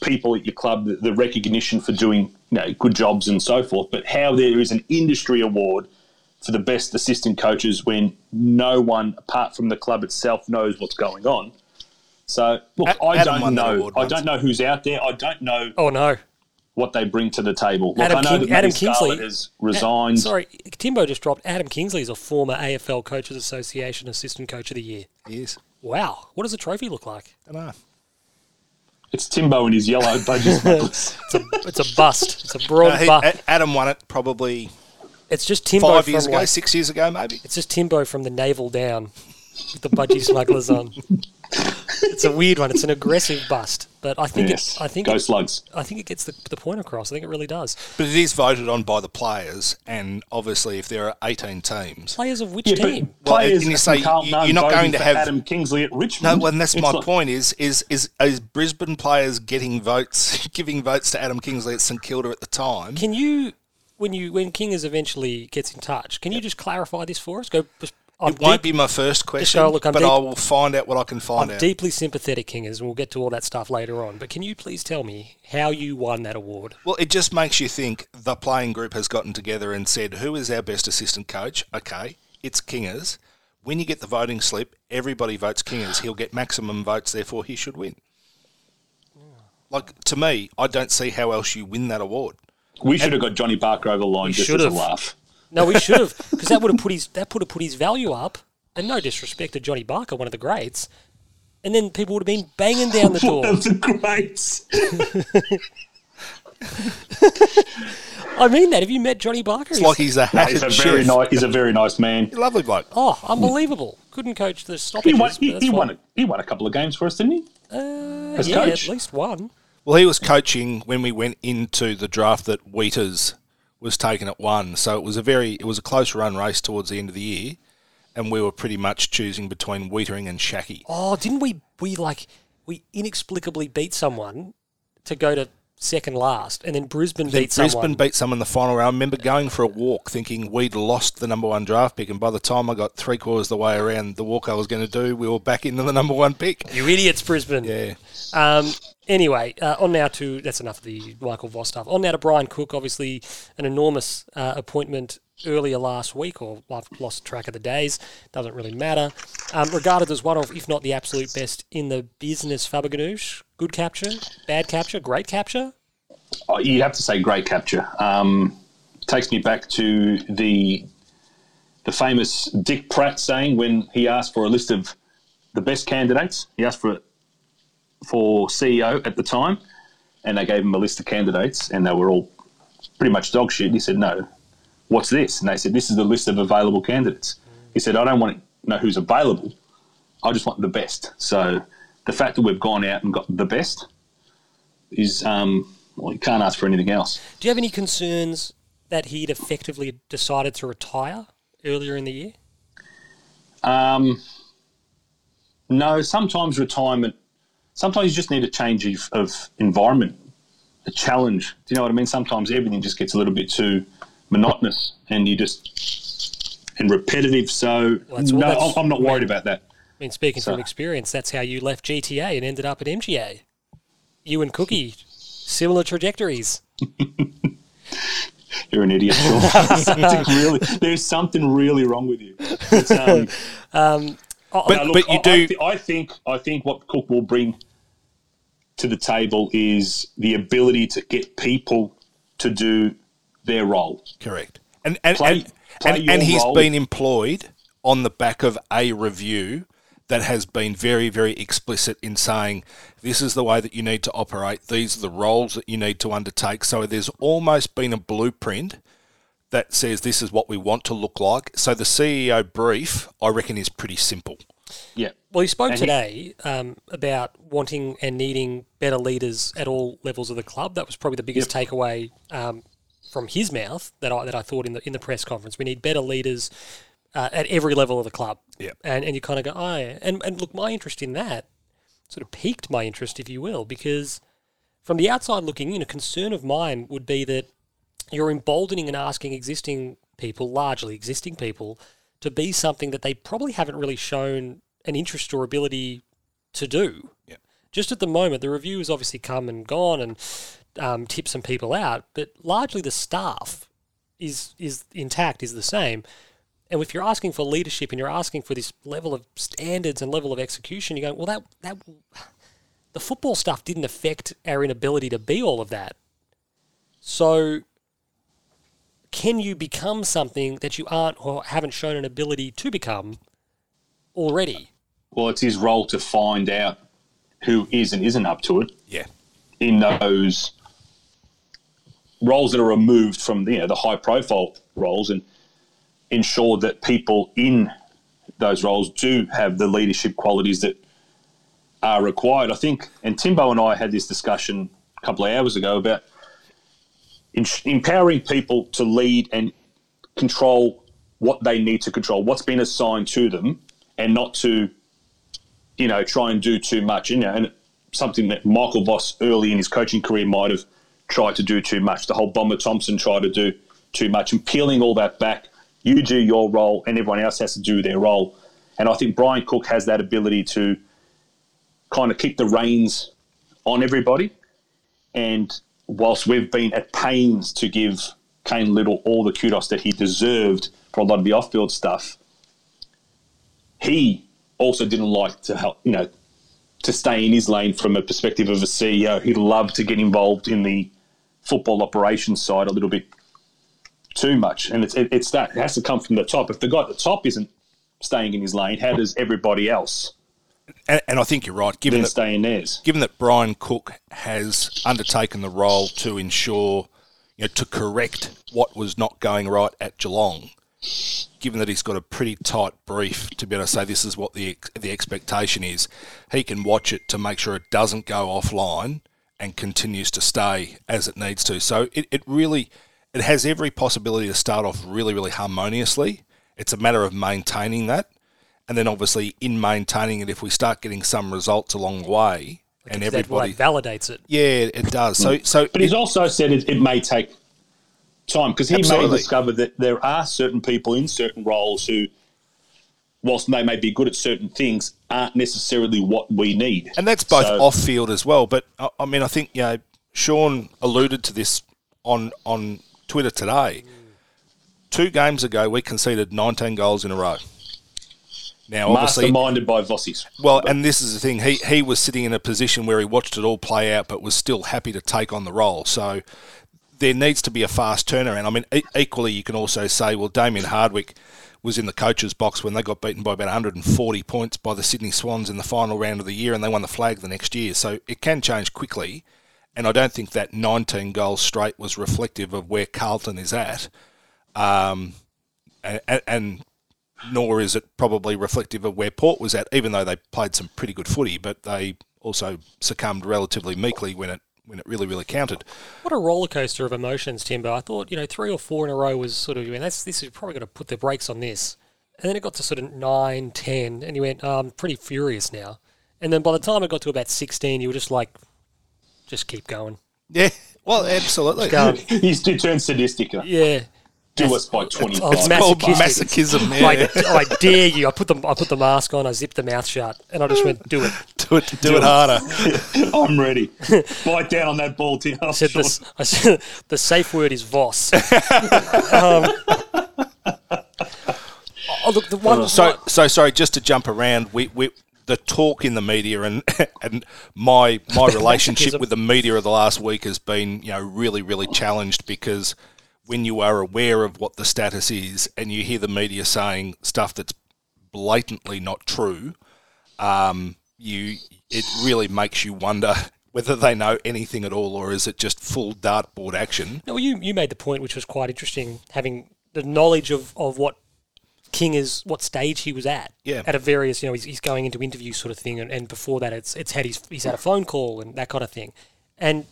people at your club the, the recognition for doing you know good jobs and so forth, but how there is an industry award for the best assistant coaches when no one apart from the club itself knows what's going on. So look, A- I Adam don't know. I don't know who's out there. I don't know Oh no, what they bring to the table. Look, Adam I know King- that Adam Kingsley- has resigned. sorry, Timbo just dropped. Adam Kingsley is a former AFL Coaches Association assistant coach of the year. he? Is. Wow, what does a trophy look like? I don't know. It's Timbo in his yellow budgie smuggles. It's a it's a bust. It's a broad No, he- bust. Adam won it probably It's just Timbo five from years ago, like, six years ago, maybe. It's just Timbo from the navel down with the budgie smugglers on. It's a weird one. It's an aggressive bust, but I think Yes. it, I think Go it, slugs. I think it gets the, the point across. I think it really does. But it is voted on by the players, and obviously, if there are 18 teams, Players of which Yeah, team? but players well, you say, you're not you're not going to for have- Adam Kingsley at No, Richmond. well, and that's It's my like- point. Is is is is Brisbane players getting votes, giving votes to Adam Kingsley at St Kilda at the time? Can you, when you when Kingers eventually gets in touch, can you just clarify this for us? Go. I'm, It won't deep- be my first question, look, but deep- I will find out what I can find I'm out. deeply sympathetic, Kingers, and we'll get to all that stuff later on. But can you please tell me how you won that award? Well, it just makes you think the playing group has gotten together and said, who is our best assistant coach? Okay, it's Kingers. When you get the voting slip, everybody votes Kingers. He'll get maximum votes, therefore he should win. Like, to me, I don't see how else you win that award. We should have got Johnny Barker over the line just should as a laugh. No, we should have, because that would have put his that would have put his value up. And no disrespect to Johnny Barker, one of the greats. And then people would have been banging down the One door. of the greats. I mean that. Have you met Johnny Barker? It's like he's a No, he's hatted a very chef. nice. He's a very nice man. Lovely bloke. oh, unbelievable. Couldn't coach the He stoppages. won. but He, that's he fine. won. A, he won a couple of games for us, didn't he? Uh, as yeah, coach. at least one. Well, he was coaching when we went into the draft that Wheaters was taken at one, so it was a very it was a close run race towards the end of the year, and we were pretty much choosing between Wheatering and Shacky. Oh, didn't we? We like we inexplicably beat someone to go to second last, and then Brisbane Then beat Brisbane someone. beat someone in the final round. I remember going for a walk thinking we'd lost the number one draft pick, and by the time I got three quarters of the way around the walk I was going to do, we were back into the number one pick. you idiots, Brisbane. Yeah. Um, anyway, uh, on now to that's enough of the Michael Voss stuff. On now to Brian Cook. Obviously, an enormous uh, appointment earlier last week, or I've lost track of the days. Doesn't really matter. Um, regarded as one of, if not the absolute best in the business, Faberganoush. Good capture, bad capture, great capture. Oh, you have to say great capture. Um, takes me back to the the famous Dick Pratt saying when he asked for a list of the best candidates. He asked for for CEO at the time, and they gave him a list of candidates, and they were all pretty much dog shit. He said, "No, what's this?" And they said, "This is the list of available candidates." He said, "I don't want to know who's available. I just want the best." So the fact that we've gone out and got the best is um, well, you can't ask for anything else. Do you have any concerns that he'd effectively decided to retire earlier in the year? Um, no, sometimes retirement. Sometimes you just need a change of, of environment, a challenge. Do you know what I mean? Sometimes everything just gets a little bit too monotonous, and you just and repetitive. So Well, no, I'm not worried about that. I mean, speaking So- from experience, that's how you left GTA and ended up at MGA. You and Cookie, similar trajectories. You're an idiot. Really, there's something really wrong with you. It's, um, Oh, But- Now, look, but you I- do- I, thi- I think I think what Cook will bring to the table is the ability to get people to do their role. Correct. And and Play- and, play and, and he's role. been employed on the back of a review that has been very, very explicit in saying this is the way that you need to operate, these are the roles that you need to undertake. So there's almost been a blueprint that says this is what we want to look like. So the CEO brief, I reckon, is pretty simple. Yeah. Well, he spoke And he- today um, about wanting and needing better leaders at all levels of the club. That was probably the biggest takeaway um, from his mouth that I that I thought in the in the press conference. We need better leaders uh, at every level of the club. Yeah. And and you kind of go, oh, yeah. and and look, my interest in that sort of piqued my interest, if you will, because from the outside looking in, a concern of mine would be that you're emboldening and asking existing people, largely existing people, to be something that they probably haven't really shown an interest or ability to do. Yeah. Just at the moment, the review has obviously come and gone and um, tipped some people out, but largely the staff is is intact, is the same. And if you're asking for leadership and you're asking for this level of standards and level of execution, you're going, well, that that the football stuff didn't affect our inability to be all of that. So, can you become something that you aren't or haven't shown an ability to become already? Well, it's his role to find out who is and isn't up to it Yeah. in those roles that are removed from you know, the high profile roles and ensure that people in those roles do have the leadership qualities that are required. I think, and Timbo and I had this discussion a couple of hours ago about empowering people to lead and control what they need to control, what's been assigned to them, and not to, you know, try and do too much. You know, and something that Michael Voss early in his coaching career might have tried to do too much. The whole Bomber Thompson tried to do too much, and peeling all that back. You do your role, and everyone else has to do their role. And I think Brian Cook has that ability to kind of keep the reins on everybody. And whilst we've been at pains to give Cain Liddle all the kudos that he deserved for a lot of the off-field stuff, he also didn't like to help, you know, to stay in his lane from a perspective of a CEO. He'd love to get involved in the football operations side a little bit too much, and it's it's that it has to come from the top. If the guy at the top isn't staying in his lane, how does everybody else? And, and I think you're right. Given that, stay in theirs. given that Brian Cook has undertaken the role to ensure, you know, to correct what was not going right at Geelong, given that he's got a pretty tight brief to be able to say this is what the the expectation is, he can watch it to make sure it doesn't go offline and continues to stay as it needs to. So it, it really it has every possibility to start off really really harmoniously. It's a matter of maintaining that, and then obviously in maintaining it, if we start getting some results along the way. and everybody validates it. Yeah, it does. So, mm. so, but he's also said it, it may take time because he Absolutely. may discover that there are certain people in certain roles who, whilst they may be good at certain things, aren't necessarily what we need. And that's both so, off field as well. But I mean, I think you know, Sean alluded to this on on Twitter today. Mm. Two games ago, we conceded 19 goals in a row. Now, obviously, masterminded by Vossies. Well, and this is the thing: he he was sitting in a position where he watched it all play out, but was still happy to take on the role. So there needs to be a fast turnaround. I mean, e- equally, you can also say, well, Damien Hardwick was in the coach's box when they got beaten by about 140 points by the Sydney Swans in the final round of the year, and they won the flag the next year. So it can change quickly, and I don't think that 19 goals straight was reflective of where Carlton is at, um, and, and nor is it probably reflective of where Port was at, even though they played some pretty good footy, but they also succumbed relatively meekly when it when it really, really counted. What a roller coaster of emotions, Timber. I thought, you know, three or four in a row was sort of, I mean, that's, this is probably going to put the brakes on this. And then it got to sort of nine, ten, and you went, oh, I'm pretty furious now. And then by the time it got to about 16, you were just like, just keep going. Yeah, well, absolutely. He's turned sadistic. Yeah do us by twenty five. It's masochism. Yeah. Like, I dare you. I put the I put the mask on. I zipped the mouth shut, and I just went, "Do it, do it, do, do it, it, harder." I'm ready. Bite down on that ball, Tim. I said, the, I said the safe word is Voss. um, oh, look, the one. So, so sorry. Just to jump around, we we the talk in the media and and my my relationship with the media of the last week has been you know really really challenged because when you are aware of what the status is and you hear the media saying stuff that's blatantly not true, um, you it really makes you wonder whether they know anything at all or is it just full dartboard action. No, well, you you made the point which was quite interesting, having the knowledge of, of what King is, what stage he was at. Yeah. At a various, you know, he's, he's going into interview sort of thing, and, and before that, it's it's had his he's had a phone call and that kind of thing, and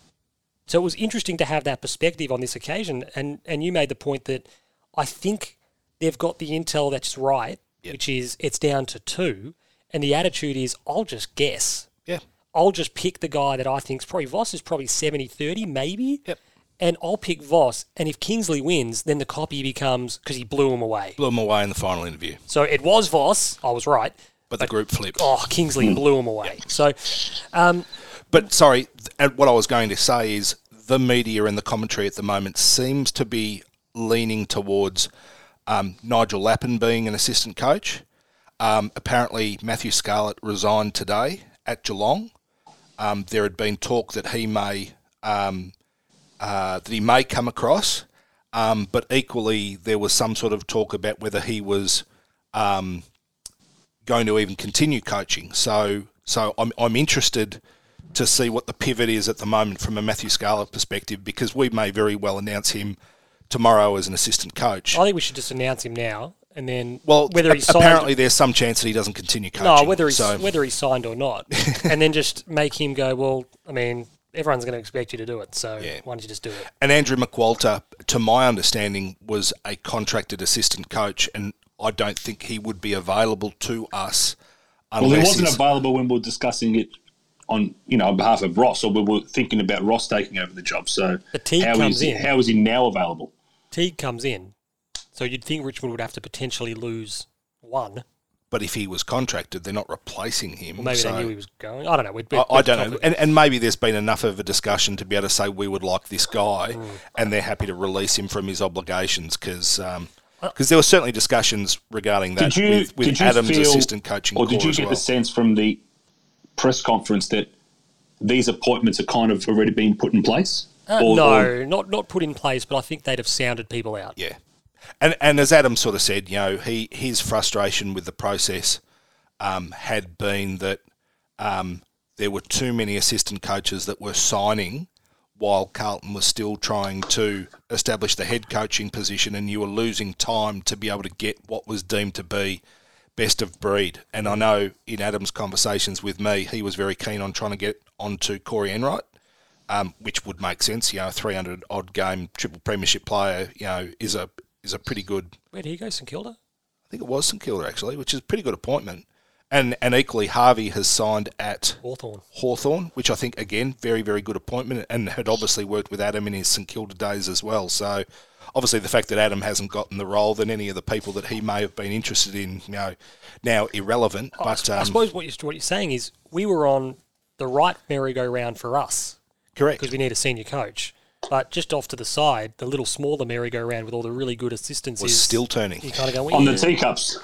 so it was interesting to have that perspective on this occasion. And, and you made the point that I think they've got the intel that's right, yep. which is it's down to two. And the attitude is, I'll just guess. Yeah. I'll just pick the guy that I think is probably Voss is probably 70 30, maybe. Yep. And I'll pick Voss. And if Kingsley wins, then the copy becomes because he blew him away. Blew him away in the final interview. So it was Voss. I was right. But, but the group flipped. Oh, Kingsley blew him away. So, um, but sorry, what I was going to say is the media and the commentary at the moment seems to be leaning towards um, Nigel Lappin being an assistant coach. Um, apparently, Matthew Scarlett resigned today at Geelong. Um, there had been talk that he may um, uh, that he may come across, um, but equally there was some sort of talk about whether he was um, going to even continue coaching. So, so I'm I'm interested to see what the pivot is at the moment from a Matthew Scarlett perspective because we may very well announce him tomorrow as an assistant coach. I think we should just announce him now, and then Well, whether he's signed, apparently there's some chance that he doesn't continue coaching. no, whether he's so, whether he's signed or not, and then just make him go. Well, I mean, everyone's going to expect you to do it, so Yeah. why don't you just do it? and Andrew McQualter, to my understanding, was a contracted assistant coach, and I don't think he would be available to us Well, he wasn't he's- available when we were discussing it on you know on behalf of Ross, or we were thinking about Ross taking over the job. So But Teague how comes is in. how is he now available? Teague comes in, so you'd think Richmond would have to potentially lose one. but if he was contracted, they're not replacing him. Well, maybe so they knew he was going. I don't know. We'd, I, I don't know, and, and maybe there's been enough of a discussion to be able to say we would like this guy, Mm. and they're happy to release him from his obligations because. because there were certainly discussions regarding that you with, with Adams' feel, assistant coaching or did you get well. the sense from the press conference that these appointments are kind of already being put in place? Uh, Or- no, or- not not put in place, but I think they'd have sounded people out. Yeah, and and as Adam sort of said, you know, he his frustration with the process um, had been that um, there were too many assistant coaches that were signing while Carlton was still trying to establish the head coaching position, and you were losing time to be able to get what was deemed to be best of breed. And I know in Adam's conversations with me, he was very keen on trying to get onto Corey Enright um, which would make sense. You know, a 300 odd game triple premiership player, you know, is a is a pretty good. Where did he go? St Kilda. I think it was St Kilda actually, which is a pretty good appointment. And and equally, Harvey has signed at Hawthorn. Hawthorn, which I think again very very good appointment, and had obviously worked with Adam in his St Kilda days as well. So. Obviously, the fact that Adam hasn't gotten the role than any of the people that he may have been interested in, you know, now irrelevant. I, But I um, suppose what you're, what you're saying is we were on the right merry-go-round for us correct. because we need a senior coach. But just off to the side, the little smaller merry-go-round with all the really good assistants Was is still turning. You kind of go on the teacups.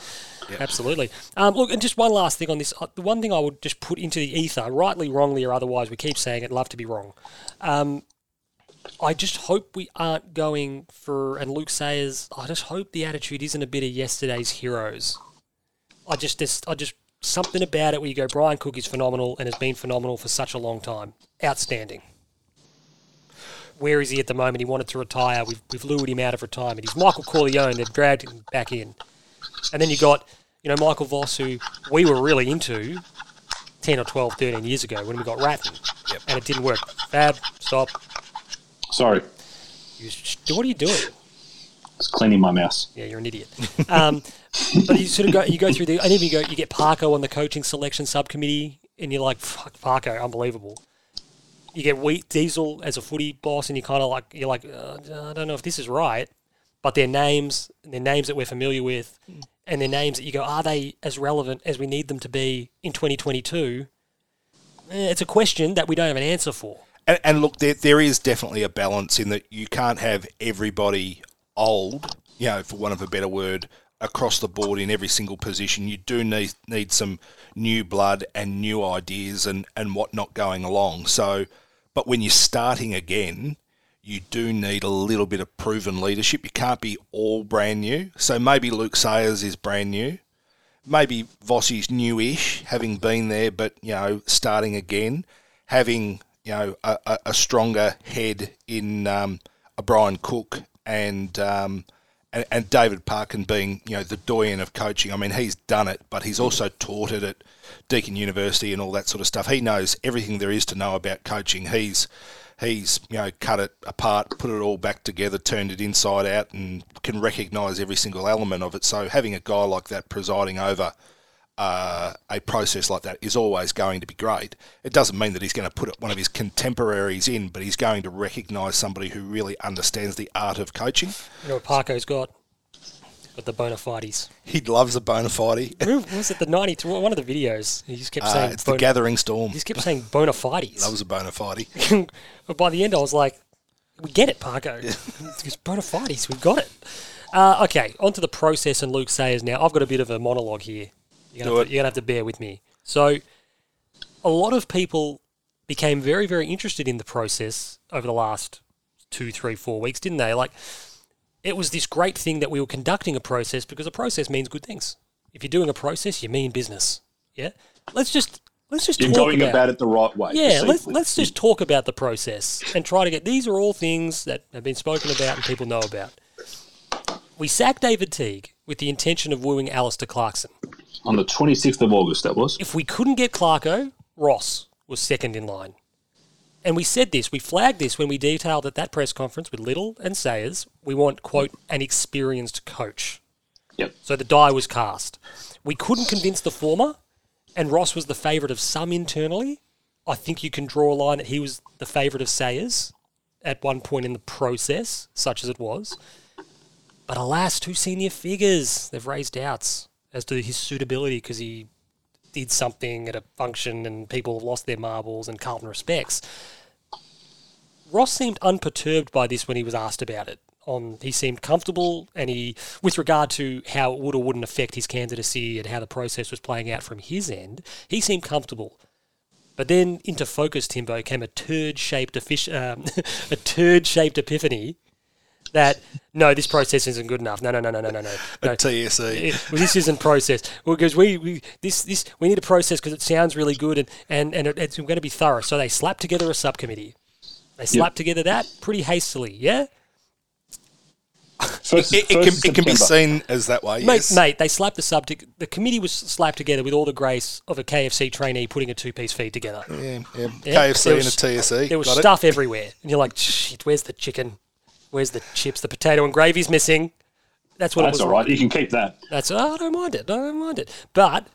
Absolutely. Um, look, and just one last thing on this. Uh, The one thing I would just put into the ether, rightly, wrongly, or otherwise, we keep saying it, love to be wrong. Um, I just hope we aren't going for, and Luke Sayers, I just hope the attitude isn't a bit of yesterday's heroes. I just, just, I just, something about it where you go, Brian Cook is phenomenal and has been phenomenal for such a long time. Outstanding. Where is he at the moment? He wanted to retire. We've, we've lured him out of retirement. He's Michael Corleone. They've dragged him back in. And then you got, you know, Michael Voss, who we were really into 10 or 12, 13 years ago when we got Ratten. Yep. And it didn't work. Fab, stop. Sorry, You what are you doing? it's cleaning my mouse. Yeah, you're an idiot. Um, but you sort of go, you go through the, and even you go, you get Parko on the coaching selection subcommittee, and you're like, fuck, Parko, unbelievable. You get Wheat Diesel as a footy boss, and you kind of like, you're like, uh, I don't know if this is right, but their names, they're names that we're familiar with, and they're names that you go, are they as relevant as we need them to be in 2022? Eh, It's a question that we don't have an answer for. And, and look, there, there is definitely a balance in that you can't have everybody old, you know, for want of a better word, across the board in every single position. You do need need some new blood and new ideas and, and whatnot going along. So, but when you're starting again, you do need a little bit of proven leadership. You can't be all brand new. So maybe Luke Sayers is brand new. Maybe Vossi's newish, having been there, but you know, starting again, having you know a, a, stronger head in um, a Brian Cook and, um, and and David Parkin being you know the doyen of coaching. I mean, he's done it, but he's also taught it at Deakin University and all that sort of stuff. He knows everything there is to know about coaching. He's he's you know cut it apart, put it all back together, turned it inside out, and can recognise every single element of it. So having a guy like that presiding over uh, a process like that is always going to be great. It doesn't mean that he's going to put one of his contemporaries in, but he's going to recognise somebody who really understands the art of coaching. You know what Parko's got? Got the bona fides. He loves a bona fide. Remember, was it the 90, one of the videos? He just kept Uh, saying, it's the Gathering Storm. he just kept saying bona fides. Loves a bona fide. but by the end, I was like, we get it, Parko. It's bona fides, we've got it. Uh, okay, on to the process and Luke Sayers now. I've got a bit of a monologue here. You're gonna, it. you're gonna have to bear with me. So, a lot of people became very, very interested in the process over the last two, three, four weeks, didn't they? Like, it was this great thing that we were conducting a process because a process means good things. If you're doing a process, you mean business. Yeah. Let's just let's just You're talk going about, about it the right way. yeah, let's let's just talk about the process and try to get. These are all things that have been spoken about and people know about. We sacked David Teague with the intention of wooing Alistair Clarkson. On the 26th of August. That was. If we couldn't get Clarko, Ross was second in line. And we said this, we flagged this when we detailed at that press conference with Liddle and Sayers. We want, quote, an experienced coach. Yep. So the die was cast. We couldn't convince the former, and Ross was the favourite of some internally. I think you can draw a line that he was the favourite of Sayers at one point in the process, such as it was. But alas, two senior figures, they've raised doubts as to his suitability because he did something at a function and people lost their marbles and Carlton respects. Ross seemed unperturbed by this when he was asked about it. On he seemed comfortable, and he, with regard to how it would or wouldn't affect his candidacy and how the process was playing out from his end, he seemed comfortable. But then into focus, Timbo came a turd-shaped effic- um, a turd-shaped epiphany that no, this process isn't good enough. No, no, no, no, no, no, no. no. TSE. Yeah, well, this isn't process. Well, because we, we this this we need a process because it sounds really good and and and it, it's going to be thorough. So they slapped together a subcommittee. They slapped together that pretty hastily. Yeah, First, It, it first can, it can be seen as that way. mate, yes. mate. They slapped the sub. The committee was slapped together with all the grace of a KFC trainee putting a two-piece feed together. Yeah, yeah. Yeah, KFC there and a TSE. There was Got it. stuff everywhere, and you're like, shit. Where's the chicken? Where's the chips? The potato and gravy's missing. That's what it That's all right. You can keep that. That's oh, I don't mind it. I don't mind it. But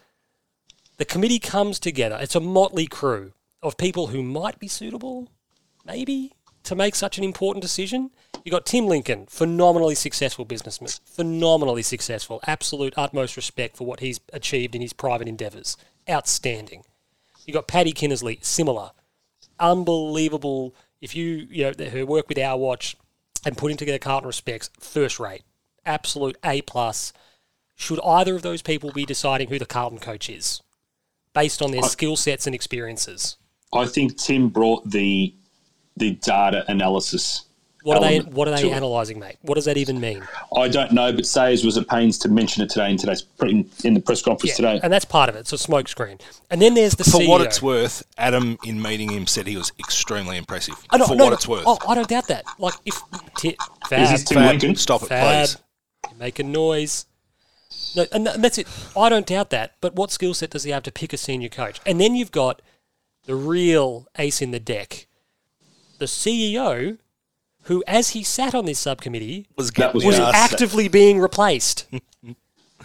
the committee comes together. It's a motley crew of people who might be suitable, maybe, to make such an important decision. You got Tim Lincoln, phenomenally successful businessman, phenomenally successful, absolute utmost respect for what he's achieved in his private endeavours. Outstanding. You got Patty Kinnersly, similar, unbelievable. If you you know her work with Our Watch and putting together Carlton respects, first rate, absolute A plus. Should either of those people be deciding who the Carlton coach is, based on their skill sets and experiences? I think Tim brought the the data analysis. What are they? What are they analysing, mate? What does that even mean? I don't know, but Sayers was at pains to mention it today in today's in, in the press conference today. and that's part of it. It's a smokescreen. And then there's the For CEO. what it's worth, Adam, in meeting him, said he was extremely impressive. I don't, For no, what no, it's worth. Oh, I don't doubt that. Like if t- Is Fab, this Tim Fab, Lincoln? Stop it, Fab, please. you're making noise. No, and, th- and that's it. I don't doubt that. But what skill set does he have to pick a senior coach? And then you've got the real ace in the deck, the CEO, who, as he sat on this subcommittee, Was, That was was actively being replaced.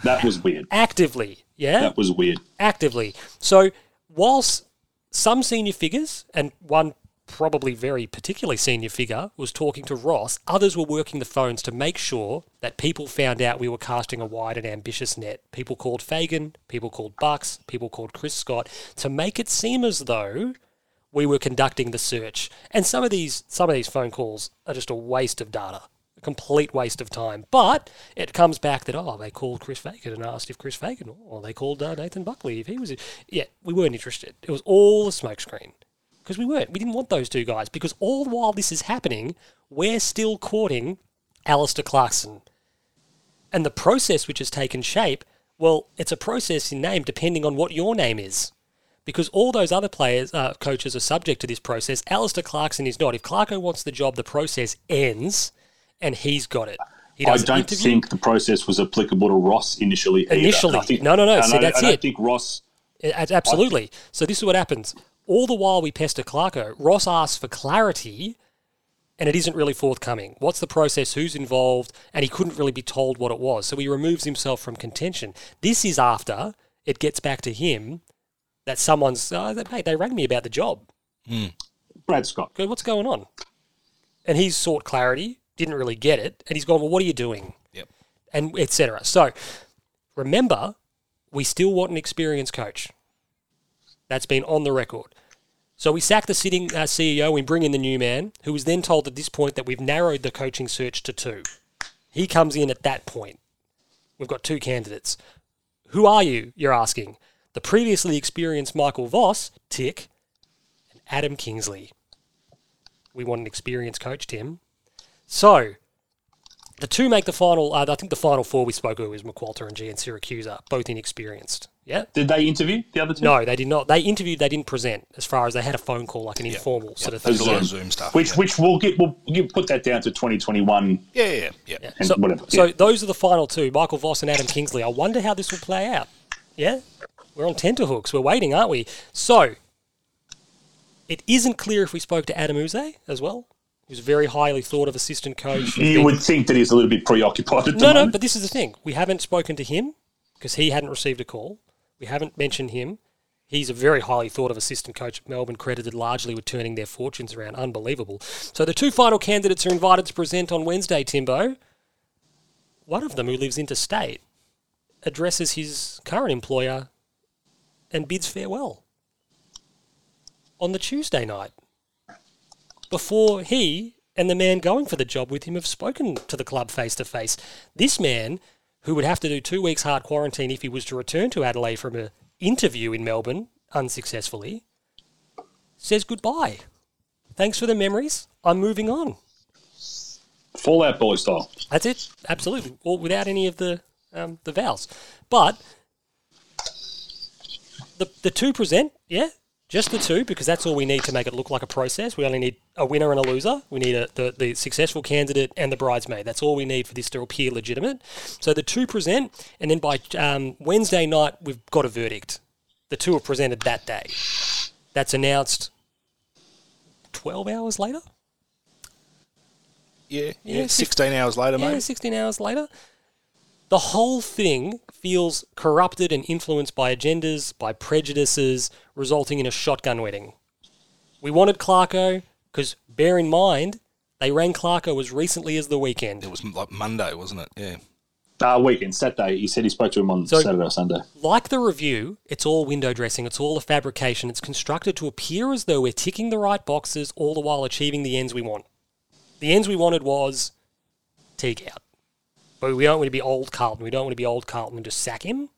That was weird. actively, yeah, That was weird. actively. So, whilst some senior figures and one probably very particularly senior figure was talking to Ross, others were working the phones to make sure that people found out we were casting a wide and ambitious net. People called Fagan, people called Bucks, people called Chris Scott to make it seem as though we were conducting the search. And some of these some of these phone calls are just a waste of data. A complete waste of time. But it comes back that oh, they called Chris Fagan and asked if Chris Fagan or they called uh, Nathan Buckley if he was yeah, we weren't interested. It was all a smokescreen. Because we weren't. We didn't want those two guys. Because all the while this is happening, we're still courting Alistair Clarkson. And the process which has taken shape, well, it's a process in name depending on what your name is because all those other players, uh, coaches are subject to this process. Alistair Clarkson is not. If Clarko wants the job, the process ends, and he's got it. He I don't interview. think the process was applicable to Ross initially. Initially. Think, No, no, no, see, I, that's I it. think Ross. Absolutely. So this is what happens. All the while we pester Clarko, Ross asks for clarity, and it isn't really forthcoming. What's the process? Who's involved? And he couldn't really be told what it was. So he removes himself from contention. This is after it gets back to him that someone's, oh, they- mate, they rang me about the job. Brad Scott. go, what's going on? And he's sought clarity, didn't really get it, and he's gone, well, what are you doing? Yep. And etc. So remember, we still want an experienced coach. That's been on the record. So we sack the sitting uh, CEO, we bring in the new man, who was then told at this point that we've narrowed the coaching search to two. He comes in at that point. We've got two candidates. Who are you? You're asking. The previously experienced Michael Voss, tick, and Adam Kingsley. We want an experienced coach, Tim. So, the two make the final. Uh, I think the final four we spoke of was McQualter and G and Syracuse, both inexperienced. Yeah. Did they interview the other two? No, they did not. They interviewed. They didn't present. As far as they had a phone call, like an informal sort of thing. There's a lot of Zoom stuff. Which yeah. which we'll get we'll give, put that down to 2021 yeah, yeah, yeah. yeah. and So, whatever. so those are the final two, Michael Voss and Adam Kingsley. I wonder how this will play out. Yeah, we're on tenterhooks. We're waiting, aren't we? So it isn't clear if we spoke to Adam Yze as well. Who's a very highly thought of assistant coach. you would think that he's a little bit preoccupied at the No, no, moment. but this is the thing. We haven't spoken to him because he hadn't received a call. We haven't mentioned him. He's a very highly thought of assistant coach at Melbourne, credited largely with turning their fortunes around. Unbelievable. So the two final candidates are invited to present on Wednesday, Timbo. One of them, who lives interstate, addresses his current employer and bids farewell on the Tuesday night before he and the man going for the job with him have spoken to the club face to face. This man, who would have to do two weeks hard quarantine if he was to return to Adelaide from an interview in Melbourne unsuccessfully, says goodbye. Thanks for the memories. I'm moving on. Fallout Boy style. That's it. Absolutely. Or without any of the um, the vowels. But the the two present, yeah, just the two because that's all we need to make it look like a process. We only need a winner and a loser. We need a, the the successful candidate and the bridesmaid. That's all we need for this to appear legitimate. So the two present, and then by um, Wednesday night we've got a verdict. The two are presented that day. That's announced twelve hours later. Yeah, yeah. Yeah, 16 hours later, Yeah, mate. 16 hours later. The whole thing feels corrupted and influenced by agendas, by prejudices, resulting in a shotgun wedding. We wanted Clarko because, bear in mind, they rang Clarko as recently as the weekend. It was like Monday, wasn't it? Yeah. Uh, weekend, Saturday. He said he spoke to him on So- Saturday or Sunday. Like the review, it's all window dressing, it's all a fabrication, it's constructed to appear as though we're ticking the right boxes, all the while achieving the ends we want. The ends we wanted was Teague out. But we don't want to be old Carlton. We don't want to be old Carlton and just sack him,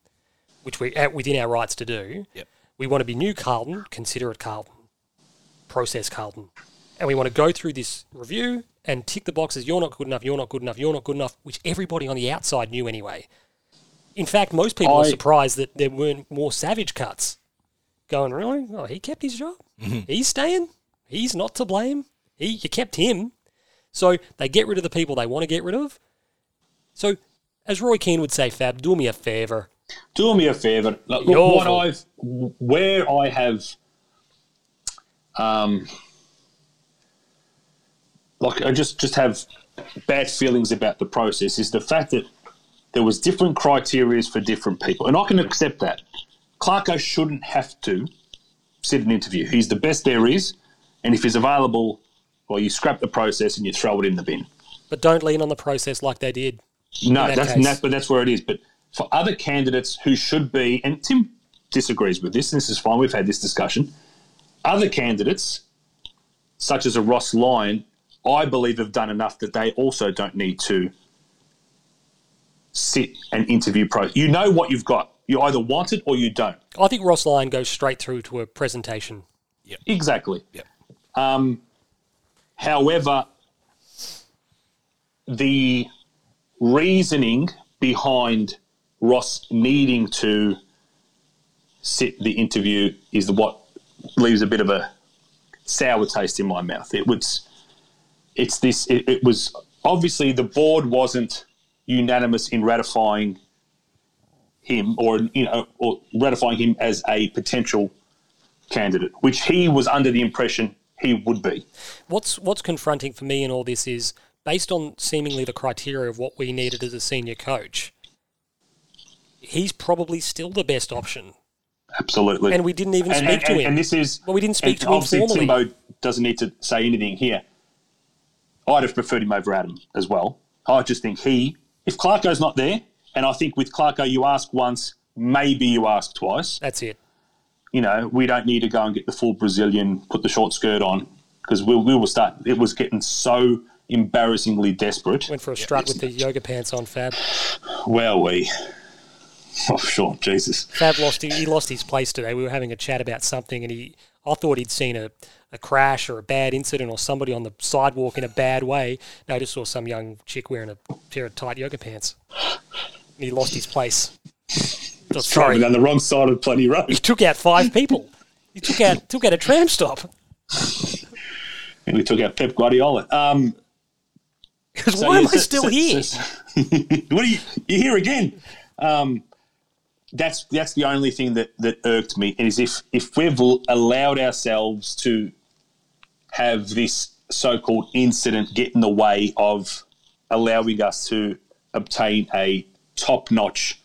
which we're at uh, within our rights to do. Yep. We want to be new Carlton, considerate Carlton, process Carlton. And we want to go through this review and tick the boxes. You're not good enough, you're not good enough, you're not good enough, which everybody on the outside knew anyway. In fact, most people are I- surprised that there weren't more savage cuts. Going, really? Oh, he kept his job? Mm-hmm. He's staying? He's not to blame? He, you kept him. So they get rid of the people they want to get rid of. So, as Roy Keane would say, Fab, do me a favour. Do me a favour. Look, Your what. I've where I have, um, like I just just have bad feelings about the process is the fact that there was different criterias for different people, and I can accept that. Clarko shouldn't have to sit an interview. He's the best there is, and if he's available, well, you scrap the process and you throw it in the bin. But don't lean on the process like they did. No, that that's case. but that's where it is. But for other candidates who should be, and Tim disagrees with this, and this is fine. We've had this discussion. Other candidates, such as a Ross Lyon, I believe have done enough that they also don't need to sit and interview pro. You know what you've got. You either want it or you don't. I think Ross Lyon goes straight through to a presentation. Yeah, Exactly. Yep. Um, however, the reasoning behind Ross needing to sit the interview is what leaves a bit of a sour taste in my mouth. It was, it's this. It, it was obviously the board wasn't unanimous in ratifying him, or you know, or ratifying him as a potential candidate, which he was under the impression he would be. What's what's confronting for me in all this is based on seemingly the criteria of what we needed as a senior coach. He's probably still the best option, Absolutely. and we didn't even and, speak and, to and, him. and this is Well, we didn't speak to him obviously. Timbo doesn't need to say anything here. I'd have preferred him over Adam as well. I just think he, if Clarko's not there, and I think with Clarko you ask once, maybe you ask twice. That's it. You know, we don't need to go and get the full Brazilian, put the short skirt on because we, we will start. It was getting so embarrassingly desperate. Went for a strut with the yoga pants on. Fab. Well, we. Oh, sure, Jesus. Fab lost. He lost his place today. We were having a chat about something, and he. I thought he'd seen a, a crash or a bad incident or somebody on the sidewalk in a bad way. No, I just saw some young chick wearing a pair of tight yoga pants. And he lost his place. Driving sorry, down the wrong side of Plenty Road. he took out five people. He took out took out a tram stop. And we took out Pep Guardiola. Um, Because so why am I still so- here? so- what are you? You're here again. Um, that's that's the only thing that that irked me is if if we've allowed ourselves to have this so-called incident get in the way of allowing us to obtain a top-notch,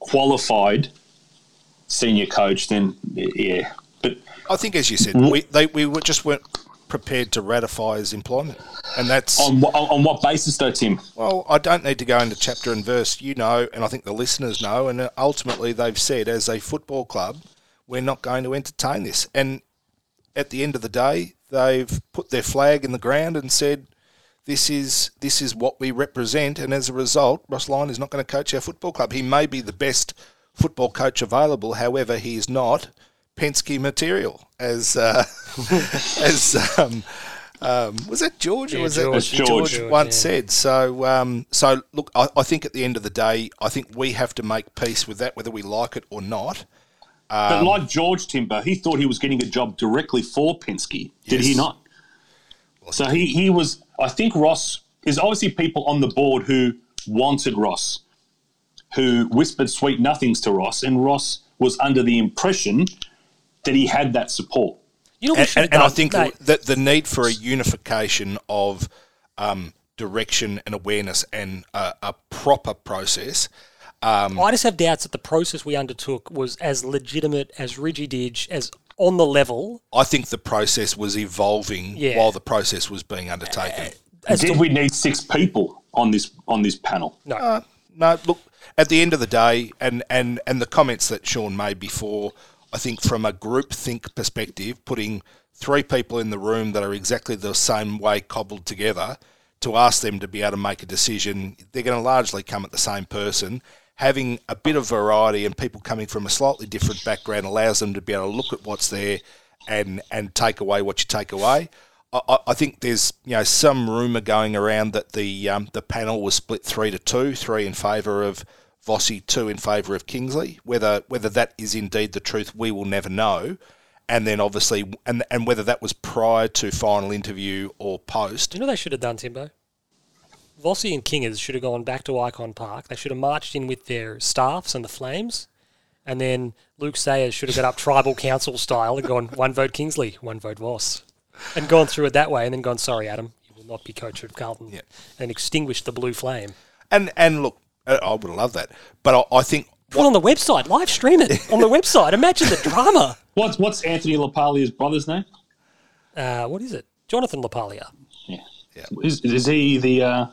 qualified senior coach, then yeah. But I think, as you said, we they we just weren't prepared to ratify his employment, and that's on on, on what basis, though, Tim? Well, I don't need to go into chapter and verse. You know, and I think the listeners know, and uh, ultimately they've said, as a football club, we're not going to entertain this. And at the end of the day, they've put their flag in the ground and said, "This is this is what we represent." And as a result, Ross Lyon is not going to coach our football club. He may be the best football coach available, however, he is not Penske material, as uh, as um, um, was that George or Yeah, was George. that George. George, once yeah. said. So, um, so look, I, I think at the end of the day, I think we have to make peace with that, whether we like it or not. But Um, like George Timber, he thought he was getting a job directly for Penske. Did he Yes. not? So he, he was, I think Ross, there's obviously people on the board who wanted Ross, who whispered sweet nothings to Ross, and Ross was under the impression that he had that support. You know what And, and, have and I think mate? that the need for a unification of um, direction and awareness and a, a proper process. Um, I just have doubts that the process we undertook was as legitimate, as rigid, as on the level I think the process was evolving Yeah. while the process was being undertaken. as Did to we need six people on this on this panel? no. No, look, at the end of the day, and, and, and the comments that Sean made before, I think from a group think perspective, putting three people in the room that are exactly the same way cobbled together to ask them to be able to make a decision, they're going to largely come at the same person. Having a bit of variety and people coming from a slightly different background allows them to be able to look at what's there and, and take away what you take away. I, I- think there's you know some rumor going around that the um, the panel was split three to two, three in favour of Vossi, two in favour of Kingsley. Whether whether that is indeed the truth, we will never know. And then obviously, and and whether that was prior to final interview or post. You know they should have done, Timbo? Vossi and Kingers should have gone back to Ikon Park. They should have marched in with their staffs and the flames. And then Luke Sayers should have got up tribal council style and gone, one vote Kingsley, one vote Voss. And gone through it that way and then gone, sorry, Adam, you will not be coach of Carlton. Yeah. And extinguished the blue flame. And and look, I I would have loved that, but I, I think Put it on the website, live stream it on the website. Imagine the drama. What's what's Anthony LaPaglia's brother's name? Uh, what is it? Jonathan LaPaglia. Yeah. Yeah. Is, is he the uh,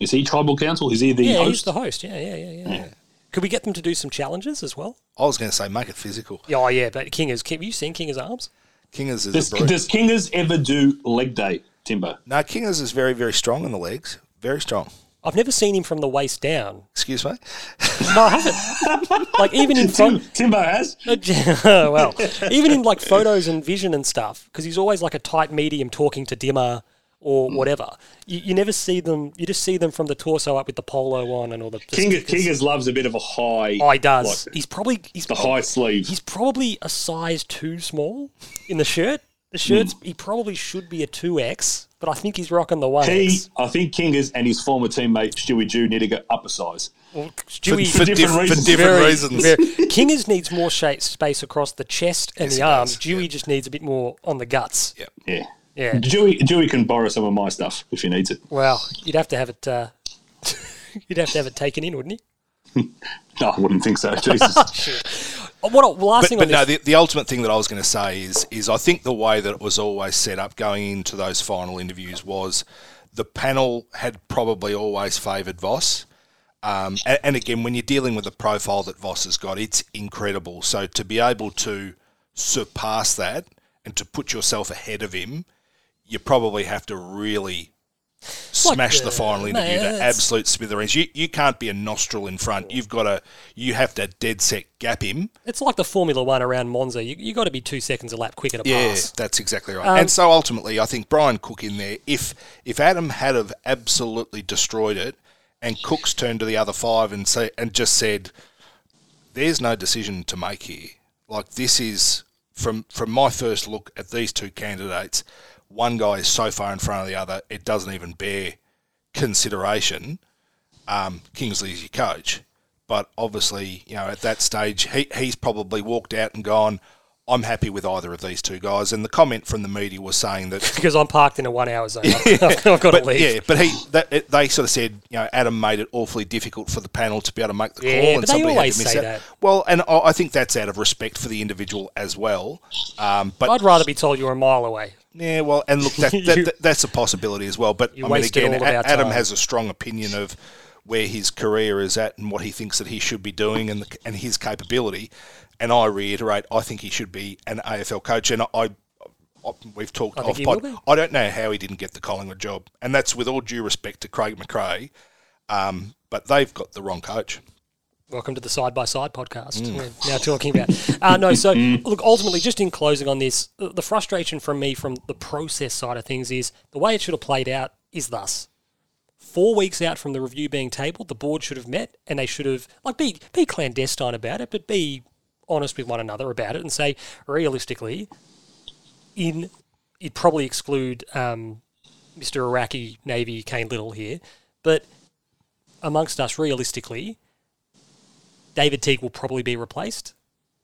is he tribal council? Is he the Yeah, he's the host. Yeah, yeah, yeah, yeah. Could we get them to do some challenges as well? I was going to say make it physical. Yeah, Oh, yeah, but Kingers, have you seen Kingers' arms? Kingers is does, a does Kingers ever do leg day, Timbo? no, Kingers is very very strong in the legs, very strong. I've never seen him from the waist down. Excuse me. No, I haven't. like even in Tim, photo, Timbo has. well, even in like photos and vision and stuff, because he's always like a tight medium talking to Dimma or Mm. whatever. You, you never see them. You just see them from the torso up with the polo on and all the. the Kingers, stickers. Kingers loves a bit of a high. Oh, he does. like, he's probably he's the prob- high sleeve. He's probably a size too small in the shirt. The shirt's Hmm. he probably should be a two X, but I think he's rocking the one He, X. I think Kingers and his former teammate Stewie Dew need to go up a size. Well, Stewie, for, different diff- for reasons. different very- reasons. very- Kingers needs more shape space across the chest and Yes, the arms. does, Dewey yeah. just needs a bit more on the guts. Yeah. Yeah. Yeah. Dewey, Dewey can borrow some of my stuff if he needs it. Well, you'd have to have it. Uh, you'd have to have it taken in, wouldn't you? No, I wouldn't think so. Jesus. Oh, What last But, thing but on no, the, the ultimate thing that I was going to say is is I think the way that it was always set up going into those final interviews was the panel had probably always favoured Voss. Um, and, and again, when you're dealing with the profile that Voss has got, it's incredible. So to be able to surpass that and to put yourself ahead of him, you probably have to really smash uh, the final no, interview to absolute smithereens. You, you can't be a nostril in front. You've got to you have to dead set gap him. It's like the Formula One around Monza. You you got to be two seconds a lap quicker to Yeah, pass. Yeah, that's exactly right. Um, and so ultimately, I think Brian Cook in there. If if Adam had have absolutely destroyed it, and Cook's turned to the other five and say and just said, there's no decision to make here. Like this is from from my first look at these two candidates, one guy is so far in front of the other, it doesn't even bear consideration. Um, Kingsley is your coach, but obviously, you know, at that stage, he, he's probably walked out and gone. I'm happy with either of these two guys. And the comment from the media was saying that because I'm parked in a one hour zone. I've, I've got to leave. yeah, but he that, they sort of said you know Adam made it awfully difficult for the panel to be able to make the Yeah, call, but and somebody had to miss say out. that. Well, and I, I think that's out of respect for the individual as well. Um, but I'd rather be told you're a mile away. Yeah, well, and look, that, that, that- that's a possibility as well. But I mean, again, all of our A- Adam time. has a strong opinion of where his career is at and what he thinks that he should be doing and the, and his capability. And I reiterate, I think he should be an AFL coach. And I, I we've talked I off pod. I don't know how he didn't get the Collingwood job, and that's with all due respect to Craig McRae. Um, but they've got the wrong coach. Welcome to the Side by Side podcast. Mm. We're now talking about. Uh, no, so look, ultimately, just in closing on this, the the frustration from me from the process side of things is the way it should have played out is thus. Four weeks out from the review being tabled, the board should have met and they should have, like, be, be clandestine about it, but be honest with one another about it and say, realistically, in you'd probably exclude um, Mr. Iraqi Navy Cain Liddle here, but amongst us, realistically, David Teague will probably be replaced.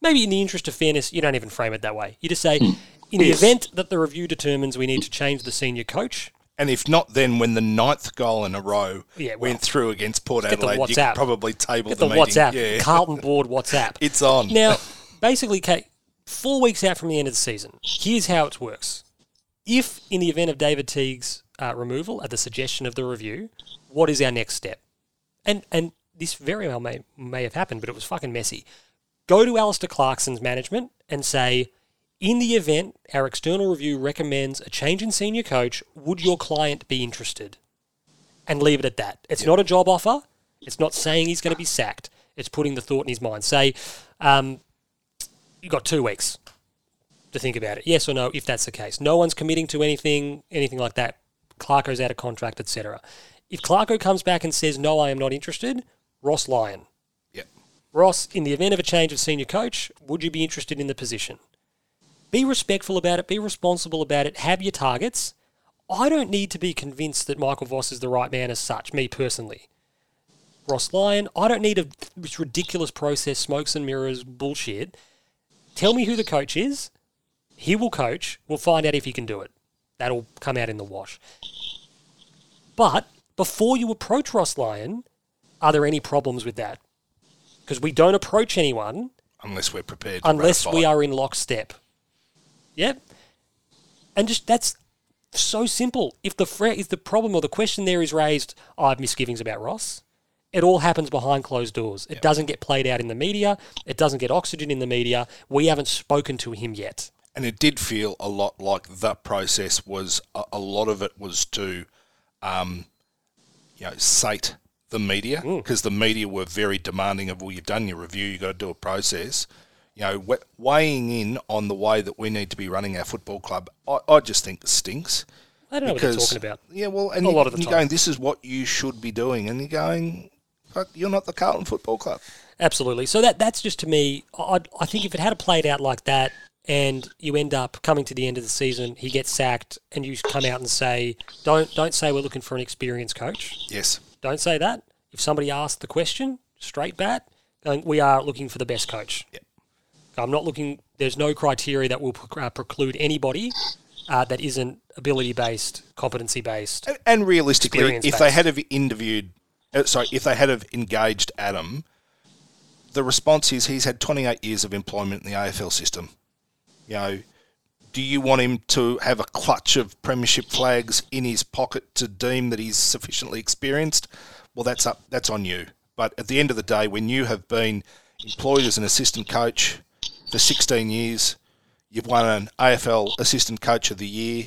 Maybe in the interest of fairness, you don't even frame it that way. You just say, in the event that the review determines we need to change the senior coach, And if not, then when the ninth goal in a row Yeah, well, went through against Port Adelaide, you could probably table get the, the, meeting. WhatsApp, Yeah, Carlton board WhatsApp. it's on. Now, basically, Kate, four weeks out from the end of the season, here's how it works. If, in the event of David Teague's uh, removal at the suggestion of the review, what is our next step? And and this very well may may have happened, but it was fucking messy. Go to Alastair Clarkson's management and say, in the event our external review recommends a change in senior coach, would your client be interested? And leave it at that. It's not a job offer. It's not saying he's going to be sacked. It's putting the thought in his mind. Say, um, you've got two weeks to think about it. Yes or no, if that's the case. No one's committing to anything, anything like that. Clarko's out of contract, etc. If Clarko comes back and says, no, I am not interested, Ross Lyon. Yep. Ross, in the event of a change of senior coach, would you be interested in the position? Be respectful about it, be responsible about it, have your targets. I don't need to be convinced that Michael Voss is the right man as such, me personally. Ross Lyon, I don't need a this ridiculous process, smokes and mirrors bullshit. Tell me who the coach is. He will coach. We'll find out if he can do it. That'll come out in the wash. But before you approach Ross Lyon, are there any problems with that? Because we don't approach anyone unless we're prepared. To unless we are in lockstep. Yep. And just that's so simple. If the if the problem or the question there is raised, I have misgivings about Ross. It all happens behind closed doors. It doesn't get played out in the media. It doesn't get oxygen in the media. We haven't spoken to him yet. and it did feel a lot like that process was a, a lot of it was to, um, you know, sate the media Mm. because the media were very demanding of well, you've done your review, you've got to do a process. You know, weighing in on the way that we need to be running our football club, I, I just think stinks. I don't know what they're talking about. Yeah, well, and A you, lot of the you're time. going, this is what you should be doing, and you're going, fuck, you're not the Carlton Football Club. Absolutely. So that that's just to me. I I think if it had played out like that, and you end up coming to the end of the season, he gets sacked, and you come out and say, don't don't say we're looking for an experienced coach. Yes, Don't say that. If somebody asked the question, straight bat, going, we are looking for the best coach. Yep. I'm not looking. There's no criteria that will uh, preclude anybody uh, that isn't ability based, competency based. And, and realistically, if they had have interviewed, uh, sorry, if they had have engaged Adam, the response is he's had 28 years of employment in the AFL system. You know, do you want him to have a clutch of premiership flags in his pocket to deem that he's sufficiently experienced? Well, that's up. That's on you. But at the end of the day, when you have been employed as an assistant coach for 16 years, you've won an AFL Assistant Coach of the Year.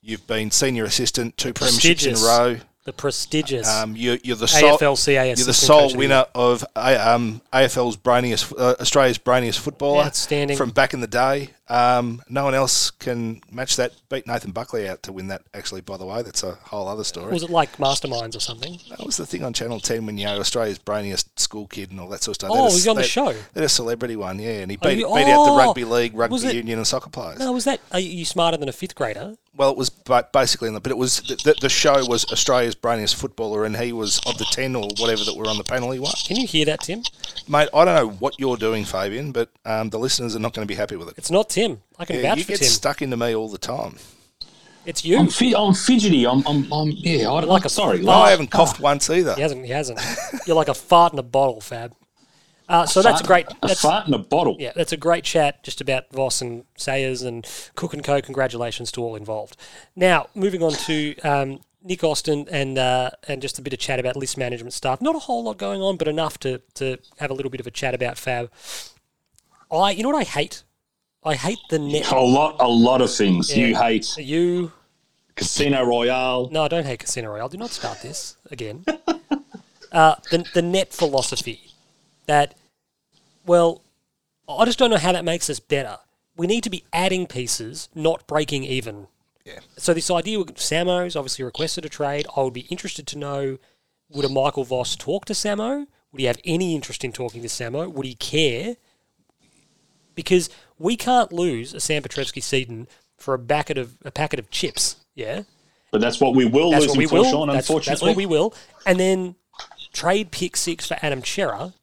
You've been senior assistant two premierships in a row. The prestigious Um, you're, you're the sole, AFLCA you're the sole coach of the winner of um, AFL's brainiest, uh, Australia's brainiest footballer, Outstanding. from back in the day. Um, no one else can match that. Beat Nathan Buckley out to win that. Actually, by the way, that's a whole other story. Was it like Masterminds or something? That was the thing on Channel Ten when you know Australia's brainiest school kid and all that sort of stuff. Oh, he was on the show. Had a celebrity one, yeah, and he Oh, beat, you- beat out the oh, rugby league, rugby it- union, and soccer players. No, was that? Are you smarter than a fifth grader? Well, it was ba- basically, in the, but it was the, the, the show was Australia's brainiest footballer, and he was of the ten or whatever that were on the panel. He won, Can you hear that, Tim? mate. I don't know what you're doing, Fabian, but um, the listeners are not going to be happy with it. It's not Tim. I can Yeah, vouch you for get Tim. stuck into me all the time. It's you. I'm, fi- I'm fidgety. I'm, I'm, I'm yeah. I, Like like a a sorry. fart. No, I haven't coughed once either. He hasn't. He hasn't. You're like a fart in a bottle, Fab. Uh, so that's a great. A fart in a bottle. yeah, that's a great chat just about Voss and Sayers and Cook and Co. Congratulations to all involved. Now moving on to um, Nick Austin and uh, and just a bit of chat about list management stuff. Not a whole lot going on, but enough to to have a little bit of a chat about Fab. I, you know what I hate? I hate the net. A lot, a lot of things. You Yeah. hate You Casino Royale. No, I don't hate Casino Royale. Do not start this again. uh, the, the net philosophy that, well, I just don't know how that makes us better. We need to be adding pieces, not breaking even. Yeah. So this idea with Samo's obviously requested a trade. I would be interested to know, would a Michael Voss talk to Samo? Would he have any interest in talking to Samo? Would he care? Because we can't lose a Sam Petrevski-Seton for a packet of a packet of chips. Yeah. But that's what we will That's lose what we him for, will. Sean, that's, unfortunately. that's what we will. And then trade pick six for Adam Cerra.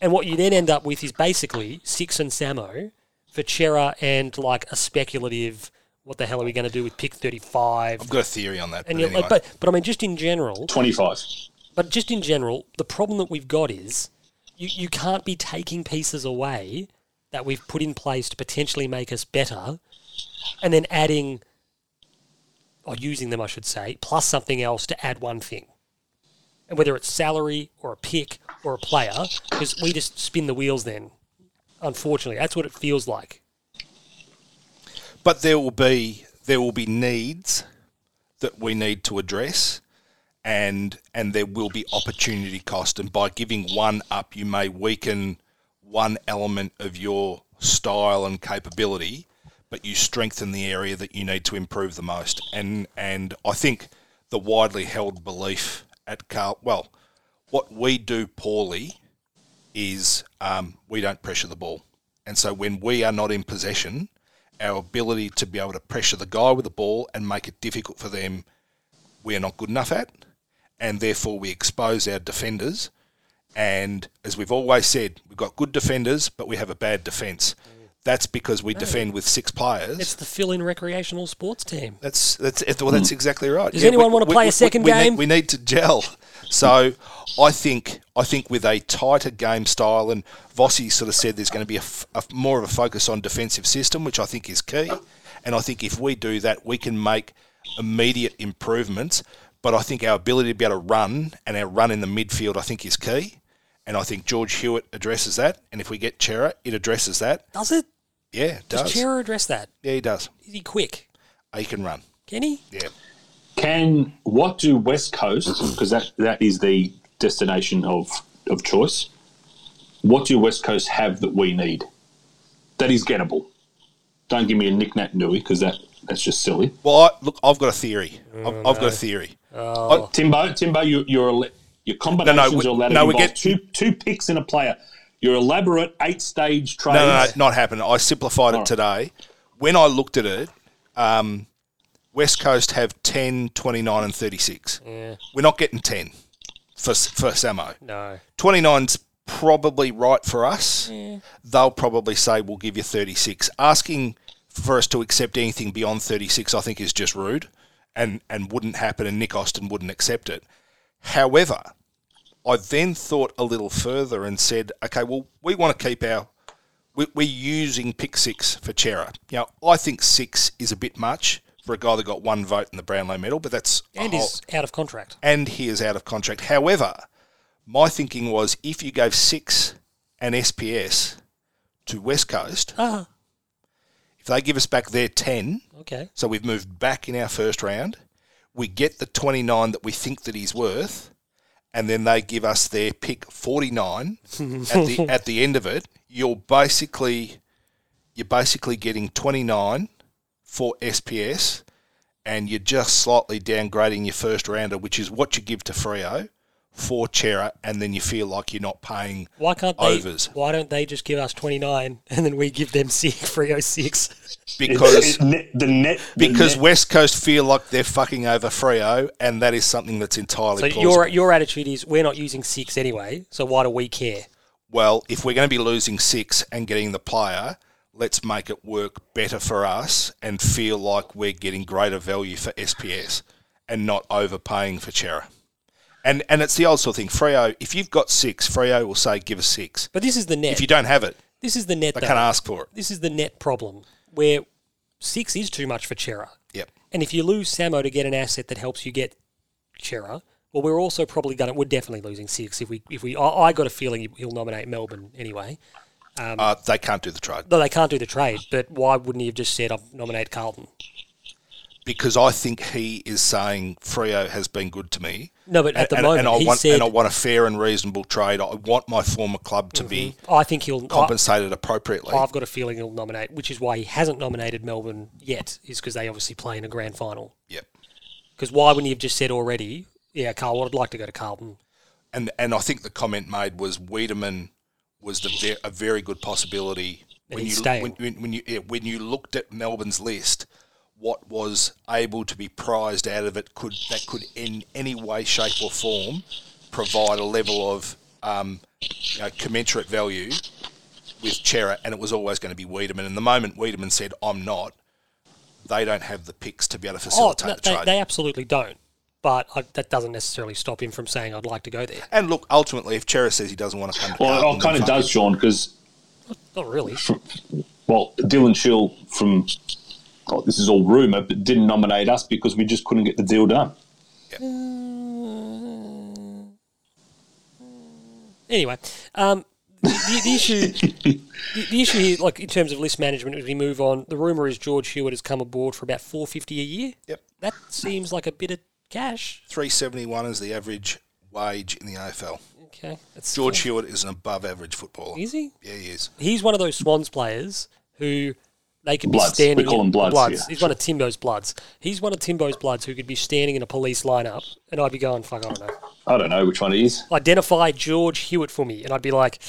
And what you then end up with is basically six and Samo for Cerra and like a speculative. What the hell are we going to do with pick thirty-five? I've got a theory on that. And but anyway. like, but but I mean, just in general, 25. but just in general, the problem that we've got is you, you can't be taking pieces away that we've put in place to potentially make us better and then adding, or using them, I should say, plus something else to add one thing. And whether it's salary or a pick or a player, because we just spin the wheels then. Unfortunately, that's what it feels like. but there will be there will be needs that we need to address and and there will be opportunity cost and by giving one up you may weaken one element of your style and capability but you strengthen the area that you need to improve the most and and I think the widely held belief at Carl well what we do poorly is um, we don't pressure the ball. And so when we are not in possession, our ability to be able to pressure the guy with the ball and make it difficult for them, we are not good enough at. And therefore, we expose our defenders. And as we've always said, we've got good defenders, but we have a bad defence. That's because we defend with six players. It's the fill-in recreational sports team. That's that's well. That's hmm. exactly right. Does anyone wanna play a second we game? Need, we need to gel. So I think I think with a tighter game style, and Vossi sort of said there's going to be a, f- a- more of a focus on defensive system, which I think is key. And I think if we do that, we can make immediate improvements. But I think our ability to be able to run and our run in the midfield, I think, is key. And I think George Hewitt addresses that. And if we get Cerra, it addresses that. Does it? Yeah, it Does does. Cerra address that? yeah, he does. Is he quick? He can run. Can he? Yeah. Can what do West Coast because that that is the destination of of choice. What do West Coast have that we need? That is gettable. Don't give me a knick-knack nui because that that's just silly. Well, I, look, I've got a theory. I've, mm, I've got a theory. Oh. oh. Timbo, Timbo, you, you're ele- your combinations we- are allowed no, we get- two two picks in a player. Your elaborate eight-stage trades. No, no, no, not happened. I simplified it today. When I looked at it, um, West Coast have 10, 29 and 36. Yeah. We're not getting 10 for, for Samo. No. 29's probably right for us. Yeah. They'll probably say, we'll give you 36. Asking for us to accept anything beyond 36, I think, is just rude and, and wouldn't happen, and Nick Austin wouldn't accept it. However, I then thought a little further and said, okay, well, we want to keep our. we- We're using pick six for Cerra. Now, I think six is a bit much for a guy that got one vote in the Brownlow medal, but that's And he's out of contract. and he is out of contract. However, my thinking was if you gave six and SPS to West Coast, Ah, if they give us back their 10, okay. so we've moved back in our first round, we get the 29 that we think that he's worth, and then they give us their pick 49 at the at the end of it, you're basically you're basically getting 29 for SPS, and you're just slightly downgrading your first rounder, which is what you give to Freo for Cerra, and then you feel like you're not paying Why can't they? overs Why don't they just give us twenty nine and then we give them six Freo oh six? because It's- net, the net the because net- West Coast feel like they're fucking over Freo, oh, and that is something that's entirely So plausible. your your attitude is we're not using six anyway. So why do we care? well, if we're going to be losing six and getting the player, let's make it work better for us and feel like we're getting greater value for SPS and not overpaying for Cerra. And and it's the old sort of thing. Freo, if you've got six, Freo will say, "Give us six. But this is the net. If you don't have it, this is the net. I though. can't ask for it. This is the net problem where six is too much for Cerra. Yep. And if you lose Samo to get an asset that helps you get Cerra, well, we're also probably going to, we're definitely losing six if we, if we, I, I got a feeling he- he'll nominate Melbourne anyway. Uh, they can't do the trade No, they can't do the trade, but why wouldn't he have just said, I'll nominate Carlton? because I think he is saying Freo has been good to me. No, but at the and- moment, and I he want said, and I want a fair and reasonable trade. I want my former club to be mm-hmm. I think he'll, I, compensated appropriately. I've got a feeling he'll nominate, which is why he hasn't nominated Melbourne yet, is because they obviously play in a grand final. yep. Because why wouldn't you have just said already, yeah, Carl, I'd like to go to Carlton? and and I think the comment made was Weideman was the ve- a very good possibility when you when, when, when you yeah, when you looked at Melbourne's list, what was able to be prized out of it could that could in any way, shape, or form provide a level of um, you know, commensurate value with Cerra, and it was always going to be Weideman. And the moment Weideman said, "I'm not," they don't have the picks to be able to Oh, facilitate no, the they, trade. they absolutely don't. But I, that doesn't necessarily stop him from saying, I'd like to go there. and look, ultimately, if Cerra says he doesn't want to come to well, Carlton, it kind of does, Sean, because Not really. well, Dylan Shiel from oh, this is all rumor, but didn't nominate us because we just couldn't get the deal done. Anyway, um, the, the, the issue, the, the issue here, like in terms of list management, as we move on, the rumor is George Hewitt has come aboard for about four fifty a year. Yep. That seems like a bit of cash. 371 is the average wage in the AFL. Okay, that's George Hewitt is an above average footballer. Is he? Yeah, he is. He's one of those Swans players who they could be Bloods. standing. We call in, them Bloods here. He's one of Timbo's Bloods. He's one of Timbo's Bloods who could be standing in a police lineup, and I'd be going, "Fuck, I don't know." I don't know which one it is. Identify George Hewitt for me, and I'd be like,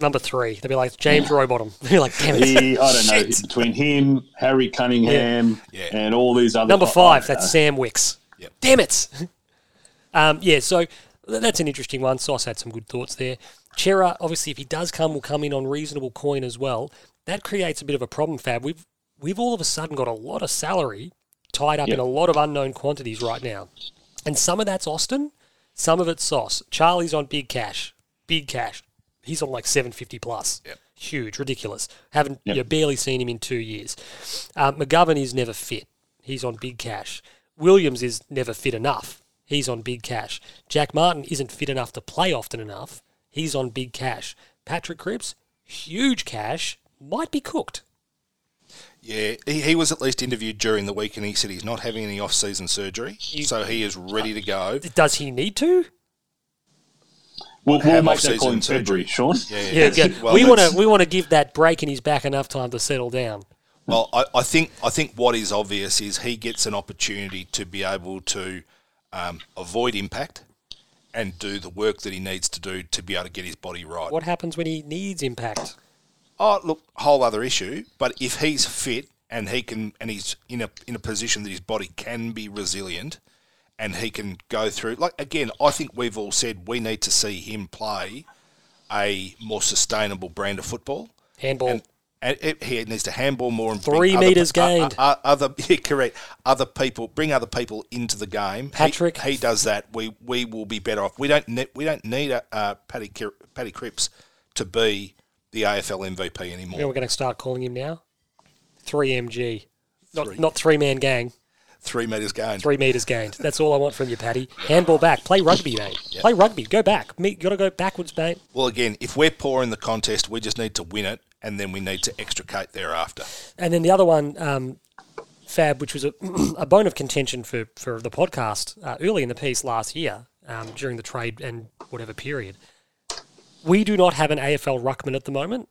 "Number three. They'd be like James Rowbottom. They'd be like, "Damn it." He, I don't know Shit. between him, Harry Cunningham, Yeah. and all these other Number five, that's know. Sam Wicks. Yep. Damn it. um, yeah, so that's an interesting one. Sauce had some good thoughts there. Chera, obviously, if he does come, will come in on reasonable coin as well. That creates a bit of a problem, Fab. We've we've all of a sudden got a lot of salary tied up in a lot of unknown quantities right now, and some of that's Austin, some of it's Sauce. Charlie's on big cash, big cash. He's on like seven fifty plus. Yep. Huge, ridiculous. Haven't Yep. you barely seen him in two years. Uh, McGovern is never fit. He's on big cash. Williams is never fit enough. He's on big cash. Jack Martin isn't fit enough to play often enough. He's on big cash. Patrick Cripps, huge cash, might be cooked. Yeah, he, he was at least interviewed during the week and he said he's not having any off season surgery. so he is ready to go. Does he need to? We'll, we'll have make that call off-season in February, Sean. Yeah, Yeah, yeah. Well, we want to we want to give that break in his back enough time to settle down. Well, I, I think I think what is obvious is he gets an opportunity to be able to um, avoid impact and do the work that he needs to do to be able to get his body right. What happens when he needs impact? Oh, look, whole other issue. But if he's fit and he can, and he's in a in a position that his body can be resilient, and he can go through. Like again, I think we've all said we need to see him play a more sustainable brand of football. Handball. And, and it, he needs to handball more and Three bring other- metres uh, uh, gained. uh, other, yeah, correct. Other people bring other people into the game. Patrick. he, does that. We we will be better off. We don't ne- we don't need a uh, Paddy Ki- Paddy Cripps to be the AFL MVP anymore. You know, we're going to start calling him now. Three MG, not Three. not three man gang. Three metres gained. Three meters gained. That's all I want from you, Paddy. Handball back. Play rugby, mate. Play rugby. Go back. Me, you got to go backwards, mate. Well, again, if we're poor in the contest, we just need to win it, and then we need to extricate thereafter. And then the other one, um, Fab, which was a, a bone of contention for, for the podcast uh, early in the piece last year um, during the trade and whatever period. We do not have an AFL ruckman at the moment.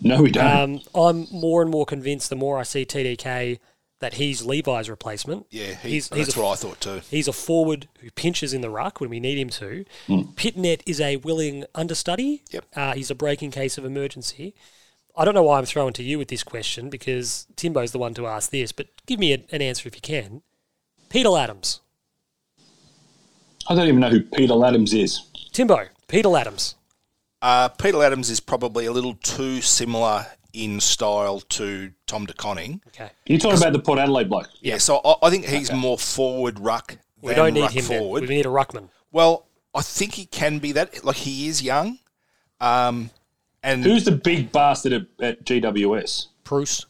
No, we don't. Um, I'm more and more convinced the more I see TDK that he's Levi's replacement. Yeah, he, He's- that's a- what I thought too. He's a forward who pinches in the ruck when we need him to. Pittonet is a willing understudy. Yep. Uh, he's a breaking case of emergency. I don't know why I'm throwing to you with this question because Timbo's the one to ask this, but give me a, an answer if you can. Peter Adams. I don't even know who Peter Adams is. Timbo, Peter Adams. Uh, Peter Adams is probably a little too similar in style to Tom De Koning. Okay. You talking about the Port Adelaide bloke? Yeah, so I, I think he's more forward ruck We than don't need ruck him then. forward. We need a ruckman. Well, I think he can be that. Like he is young, um, and Who's the big bastard at, at GWS? Bruce.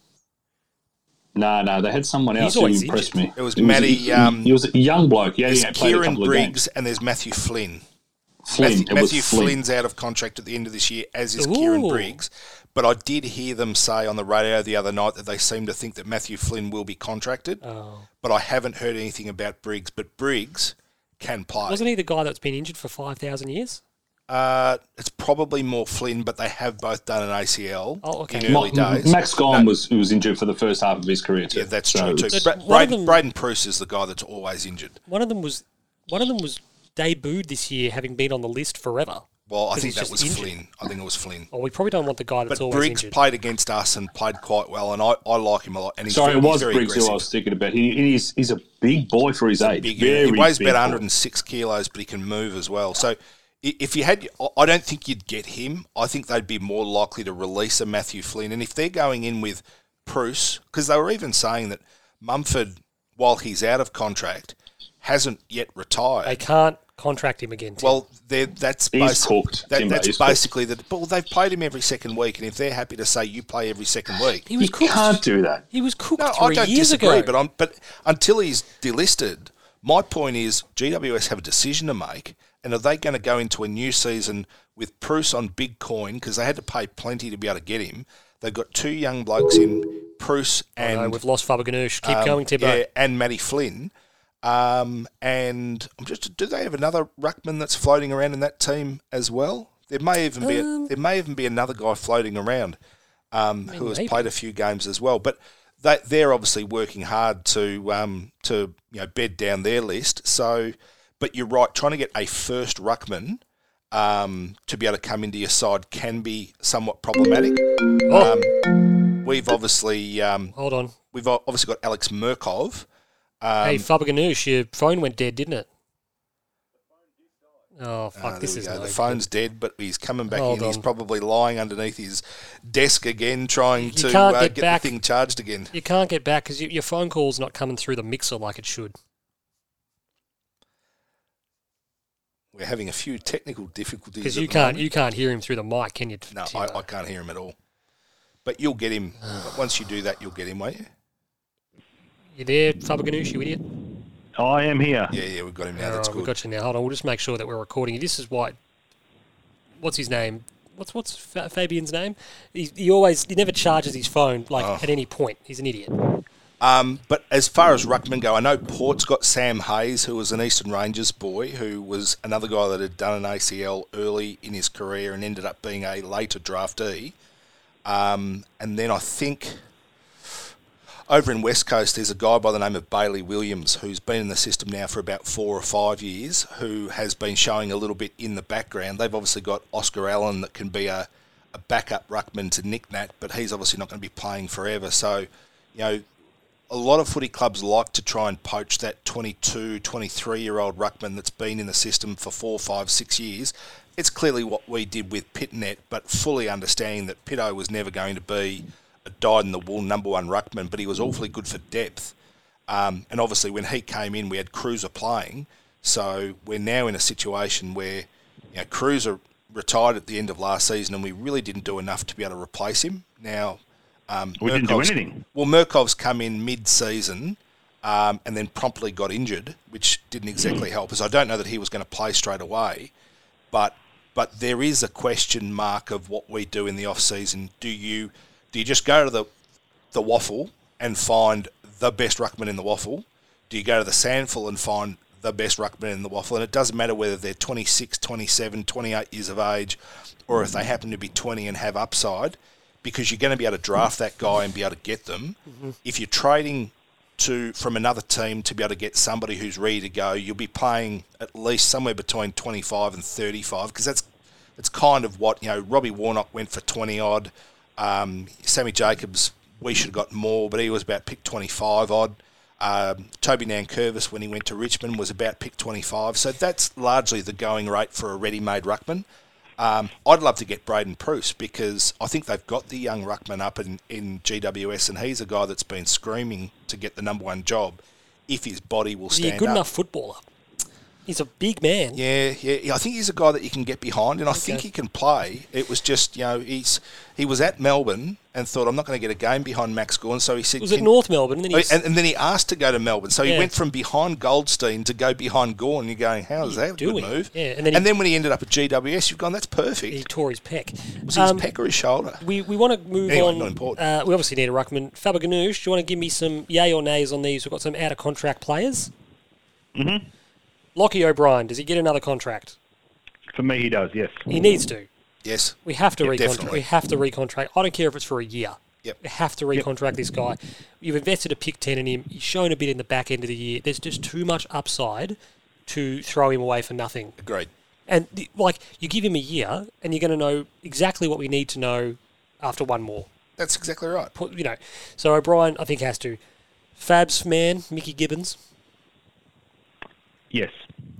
No, no, they had someone else who always impressed injured. me. It was He Matty, um, he was a young bloke. Yeah, there's yeah, played a Kieran couple of Briggs games. and there's Matthew Flynn. Flynn. Matthew, Matthew Flynn. Flynn's out of contract at the end of this year, as is Kieran Briggs. But I did hear them say on the radio the other night that they seem to think that Matthew Flynn will be contracted. Oh. But I haven't heard anything about Briggs. But Briggs can play. Wasn't he the guy that's been injured for 5,000 years? Uh, it's probably more Flynn, but they have both done an ACL Oh, okay. in early Ma- days. Max Gawn was was injured for the first half of his career too. yeah, that's So true too. it's- Bra- one Braden, them- Braydon Preuss is the guy that's always injured. One of them was one of them was debuted this year, having been on the list forever. Well, I think he's that was injured. Flynn. I think it was Flynn. Well, we probably don't want the guy that's But always Briggs injured. played against us and played quite well, and I, I like him a lot. And he's Sorry, very, it was he's very Briggs who I was thinking about. He, he's he's a big boy for his age. Big, Very he weighs big about boy. 106 kilos, but he can move as well. So if you had, I don't think you'd get him. I think they'd be more likely to release a Matthew Flynn. And if they're going in with Bruce, because they were even saying that Mumford, while he's out of contract, hasn't yet retired. they can't contract him again. Tim. Well, they're, that's He's basi- cooked, That, Timbo, that's he's basically that. But well, they've played him every second week, and if they're happy to say you play every second week, he was You cooked. can't do that. He was cooked no, three I don't years disagree. ago. But I'm, but until he's delisted, my point is GWS have a decision to make, and are they going to go into a new season with Bruce on big coin because they had to pay plenty to be able to get him? They've got two young blokes in Bruce and no, we've lost Faberganoush. Keep um, going, Timbo. yeah, and Matty Flynn. Um, and I'm just do they have another ruckman that's floating around in that team as well? There may even be a, there may even be another guy floating around um, who has maybe. played a few games as well. But they, they're obviously working hard to um, to you know bed down their list. So, but you're right, trying to get a first ruckman um, to be able to come into your side can be somewhat problematic. Oh. Um, we've obviously um, Hold on. we've obviously got Alex Mirkov. Um, hey, Faberganoush, your phone went dead, didn't it? Oh, fuck, Ah, there this is no the good. phone's dead, but he's coming back Hold in. He's probably lying underneath his desk again, trying to can't uh, get get, back. the thing charged again. You can't get back because your phone call's not coming through the mixer like it should. We're having a few technical difficulties. Because you can't moment. you can't hear him through the mic, can you? No, I, I can't hear him at all. But you'll get him once you do that. You'll get him, won't you? You there, Faberganoush, you idiot? I am here. Yeah, yeah, we've got him now. All That's right, we've got you now. Hold on, we'll just make sure that we're recording. This is why. What's his name? What's what's Fabian's name? He, he always he never charges his phone like Oh. at any point. He's an idiot. Um, but as far as ruckman go, I know Port's got Sam Hayes, who was an Eastern Rangers boy, who was another guy that had done an ACL early in his career and ended up being a later draftee. Um, and then I think over in West Coast, there's a guy by the name of Bailey Williams who's been in the system now for about four or five years, who has been showing a little bit in the background. They've obviously got Oscar Allen that can be a, a backup ruckman to Nick Nat, but he's obviously not going to be playing forever. So, you know, a lot of footy clubs like to try and poach that 22, 23 year old ruckman that's been in the system for four, five, six years. It's clearly what we did with Pittonet, but fully understanding that Pitto was never going to be a dyed in the wool number one ruckman, but he was awfully good for depth. Um, and obviously, when he came in, we had Cruiser playing. So we're now in a situation where you know, Cruiser retired at the end of last season, and we really didn't do enough to be able to replace him. Now, um, We didn't do anything. Well, Mirkov's come in mid-season um, and then promptly got injured, which didn't exactly help us. I don't know that he was going to play straight away, but but there is a question mark of what we do in the off season. Do you do you just go to the the waffle and find the best ruckman in the waffle? Do you go to the sandful and find the best ruckman in the waffle? And it doesn't matter whether they're 26, 27, 28 years of age, or if they happen to be 20 and have upside, because you're going to be able to draft that guy and be able to get them. Mm-hmm. If you're trading to from another team to be able to get somebody who's ready to go, you'll be paying at least somewhere between 25 and 35 because that's it's kind of what you know. Robbie Warnock went for 20 odd. Um, Sammy Jacobs, we should have got more, but he was about pick 25 odd. Um, Toby Nankervis, when he went to Richmond, was about pick 25. So that's largely the going rate for a ready-made ruckman. Um, I'd love to get Braydon Preuss because I think they've got the young ruckman up in, in GWS, and he's a guy that's been screaming to get the number one job if his body will stand. he stand a good up. enough footballer? He's a big man. Yeah, yeah, yeah. I think he's a guy that you can get behind, and I think he can play. It was just, you know, he's he was at Melbourne and thought, I'm not going to get a game behind Max Gawn, so he said, was at "Can-" North Melbourne, and then he's and, and then he asked to go to Melbourne, so he went from behind Goldstein to go behind Gawn. You're going, how is that a good doing? move? Yeah, and then he- when he ended up at GWS, you've gone, that's perfect. he tore his pec. was Um, his pec or his shoulder? we, we want to move Anyway, on. not important. Uh, we obviously need a ruckman. Faber Ganoush, do you want to give me some yay or nays on these? We've got some out of contract players. Mm-hmm. Lochie O'Brien, does he get another contract? For me, he does. Yes. He needs to. Yes. We have to Yeah, recontract. definitely. We have to recontract. I don't care if it's for a year. Yep. We have to recontract this guy. You've invested a pick ten in him. He's shown a bit in the back end of the year. There's just too much upside to throw him away for nothing. Agreed. And the, like you give him a year, and you're going to know exactly what we need to know after one more. That's exactly right. Put you know. So O'Brien, I think has to. Fab's man, Mickey Gibbons. Yes.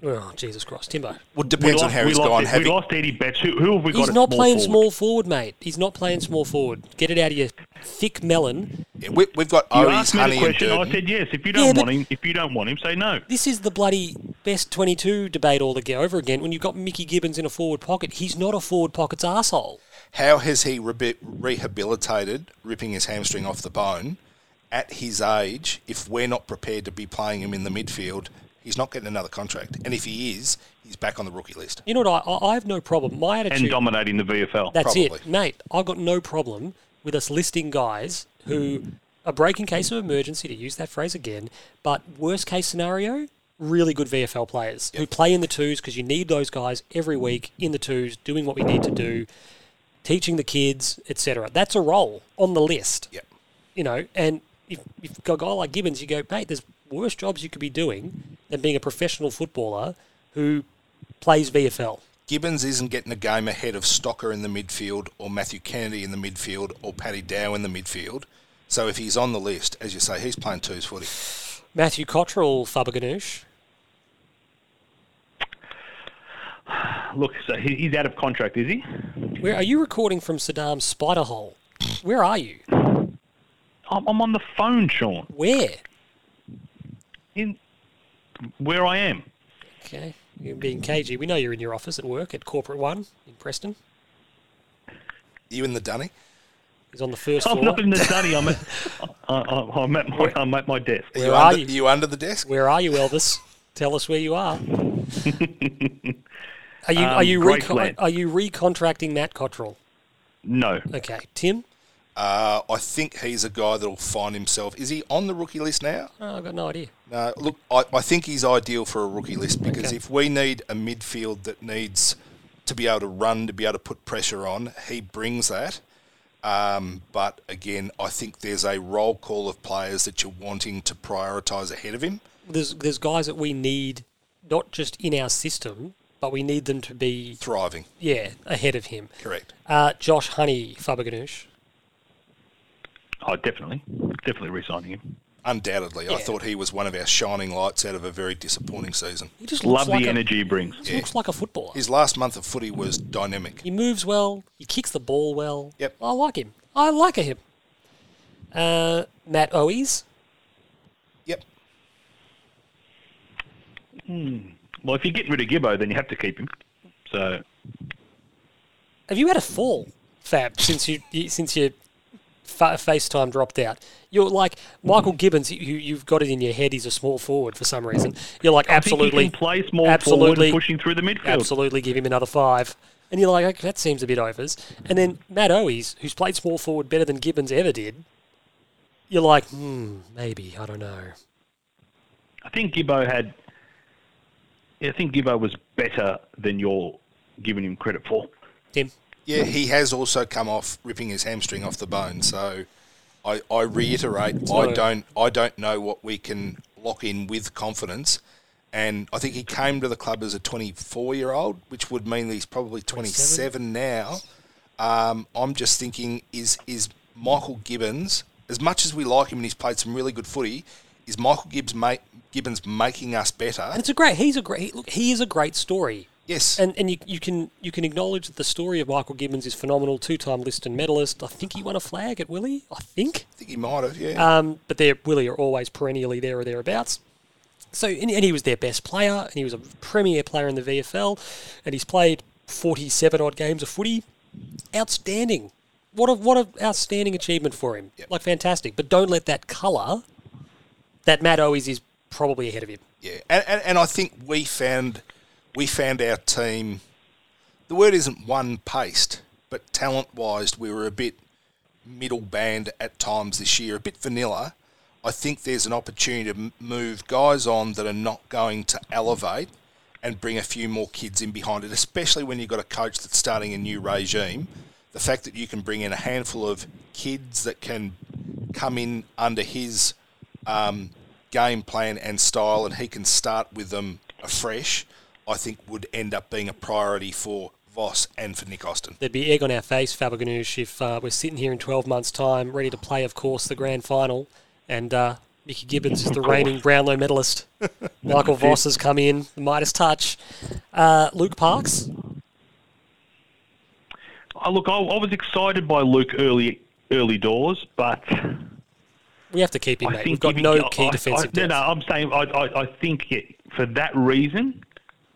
Oh Jesus Christ, Timbo. Well, it We depends on lost, how he's lost, gone. we Having, lost Eddie Betts. Who, who have we got? He's not small playing forward? small forward, mate. He's not playing small forward. Get it out of your thick melon. we, we've got You Owies, asked me Honey, the and question. I said yes. If you don't but- want him, if you don't want him, say no. This is the bloody best 22 debate all again over again when you've got Mickey Gibbons in a forward pocket. He's not a forward pocket's asshole. How has he re- rehabilitated, ripping his hamstring off the bone, at his age? If we're not prepared to be playing him in the midfield, he's not getting another contract. And if he is, he's back on the rookie list. You know what? I, I I have no problem. My attitude And dominating the VFL. That's Probably. it, mate. I've got no problem with us listing guys who are break in case of emergency, to use that phrase again. But worst case scenario, really good VFL players who play in the twos because you need those guys every week in the twos, doing what we need to do, teaching the kids, etc. That's a role on the list. Yep. You know, and if, if you've got a guy like Gibbons, you go, mate, there's worse jobs you could be doing than being a professional footballer who plays VFL. Gibbons isn't getting a game ahead of Stocker in the midfield, or Matthew Kennedy in the midfield, or Paddy Dow in the midfield. So if he's on the list, as you say, he's playing twos footy. Matthew Cottrell, Faber Ganoush. Look, so he's out of contract, is he? Where are you recording from Saddam's spider hole? Where are you? I'm, I'm on the phone, Sean. Where? In where I am. Okay, you're being cagey. We know you're in your office at work at Corporate One in Preston. You in the dunny? He's on the first I'm floor. not in the dunny. I'm at, I, I, I'm at my, I'm at my desk. Where you are under, you? under the desk? Where are you, Elvis? Tell us where you are. Are you are Um, you Graceland. recon- are you recontracting Matt Cottrell? No. Okay, Tim. Uh, I think he's a guy that'll find himself. Is he on the rookie list now? Oh, I've got no idea. No, look, I, I think he's ideal for a rookie list because Okay. if we need a midfield that needs to be able to run, to be able to put pressure on, he brings that. Um, but again, I think there's a roll call of players that you're wanting to prioritise ahead of him. There's there's guys that we need not just in our system, but we need them to be Thriving, yeah ahead of him. correct. Uh, Josh Honey, Faber Ganoush. Oh, definitely, definitely re-signing him. Undoubtedly, I thought he was one of our shining lights out of a very disappointing season. He just looks Love like the a, energy he brings. He looks like a footballer. His last month of footy was dynamic. He moves well. He kicks the ball well. Yep. I like him. I like him. Uh, Matt Owies. Yep. Hmm. Well, if you get rid of Gibbo, then you have to keep him. So Have you had a fall, Fab, since you, you since your fa- FaceTime dropped out? You're like Michael Gibbons. You, you've got it in your head. He's a small forward for some reason. You're like absolutely, he can play small forward absolutely, pushing through the midfield. absolutely give him another five. And you're like, okay, that seems a bit overs. And then Matt Owies, who's played small forward better than Gibbons ever did, you're like, hmm, maybe I don't know. I think Gibbo had. I think Gibbo was better than you're giving him credit for. Tim, Yeah, he has also come off ripping his hamstring off the bone. So I, I reiterate, I don't I don't know what we can lock in with confidence. And I think he came to the club as a 24 year old, which would mean that he's probably 27 now. Um, I'm just thinking, is is Michael Gibbons, as much as we like him and he's played some really good footy, is Michael Gibbs ma- Gibbons making us better? And it's a great. He's a great. Look, he is a great story. Yes. And and you, you can you can acknowledge that the story of Michael Gibbons is phenomenal. Two time Liston medalist. I think he won a flag at Willie. I think. I think he might have, yeah. Um, but they're Willie are always perennially there or thereabouts. So and, and he was their best player, and he was a premier player in the VFL, and he's played forty seven odd games of footy. Outstanding. What a what a outstanding achievement for him. Like fantastic. But don't let that colour that Matt Owies is probably ahead of him. Yeah, and, and, and I think we found we found our team. The word isn't one paced, but talent wise, we were a bit middle band at times this year, a bit vanilla. I think there's an opportunity to move guys on that are not going to elevate and bring a few more kids in behind it, especially when you've got a coach that's starting a new regime. The fact that you can bring in a handful of kids that can come in under his um, game plan and style, and he can start with them afresh, I think would end up being a priority for Voss and for Nick Austin. There'd be egg on our face, Faberganoush, if uh, we're sitting here in 12 months' time, ready to play, of course, the grand final, and uh, Mickey Gibbons is the reigning Brownlow medalist. Michael Voss has come in, the Midas touch. Uh, Luke Parks, Oh, look, I, I was excited by Luke early early doors, but we have to keep him, I mate. We've got no key I- defensive I, no, depth. no, I'm saying I, I, I think it, for that reason,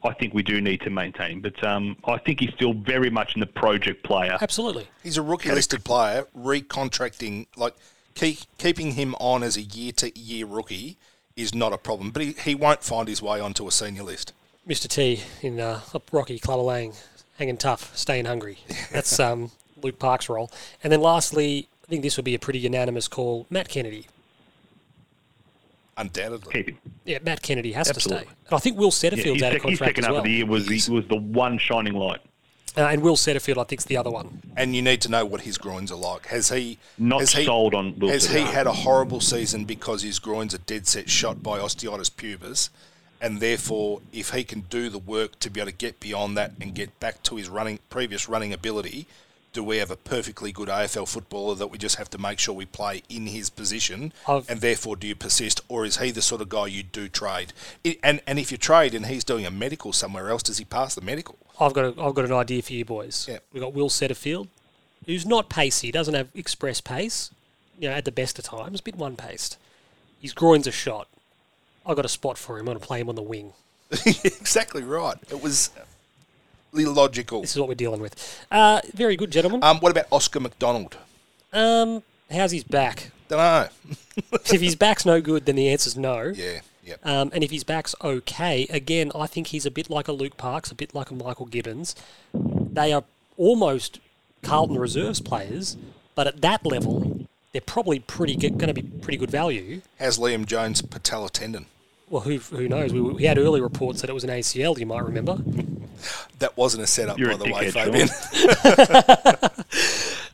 I think we do need to maintain. But um, I think he's still very much in the project player. Absolutely. He's a rookie listed player, recontracting, like keep, keeping him on as a year to year rookie is not a problem, but he, he won't find his way onto a senior list. Mr. T in uh, up Rocky Clubber Lang, hanging tough, staying hungry. That's um, Luke Parks' role. And then lastly, I think this would be a pretty unanimous call. Matt Kennedy. Undoubtedly. Keep him. Yeah, Matt Kennedy has to stay. And I think Will Yeah, Setterfield's his, out of sec- his contract second as half of the year was the, was the one shining light. Uh, and Will Setterfield, I think, is the other one. And you need to know what his groins are like. Has he Not has he, sold on Will Has he had a horrible season because his groins are dead set shot by osteitis pubis, and therefore, if he can do the work to be able to get beyond that and get back to his running previous running ability, do we have a perfectly good AFL footballer that we just have to make sure we play in his position? I've- and therefore, do you persist, or is he the sort of guy you do trade? I and and if you trade and he's doing a medical somewhere else, does he pass the medical? I've got a, I've got an idea for you boys. Yeah. We've got Will Setterfield, who's not pacey, doesn't have express pace, you know, at the best of times, a bit one paced. His groin's a shot. I've got a spot for him. I'm going to play him on the wing. exactly right. It was illogical. This is what we're dealing with. Uh, very good, gentlemen. Um, what about Oscar McDonald? Um, how's his back? Don't know. if his back's no good, then the answer's no. Yeah, yep. Um, and if his back's okay, again, I think he's a bit like a Luke Parks, a bit like a Michael Gibbons. They are almost Carlton reserves players, but at that level, they're probably pretty going to be pretty good value. How's Liam Jones' patella tendon? Well, who who knows? We, we had early reports that it was an ACL. You might remember. That wasn't a setup, You're by a the way, Fabian.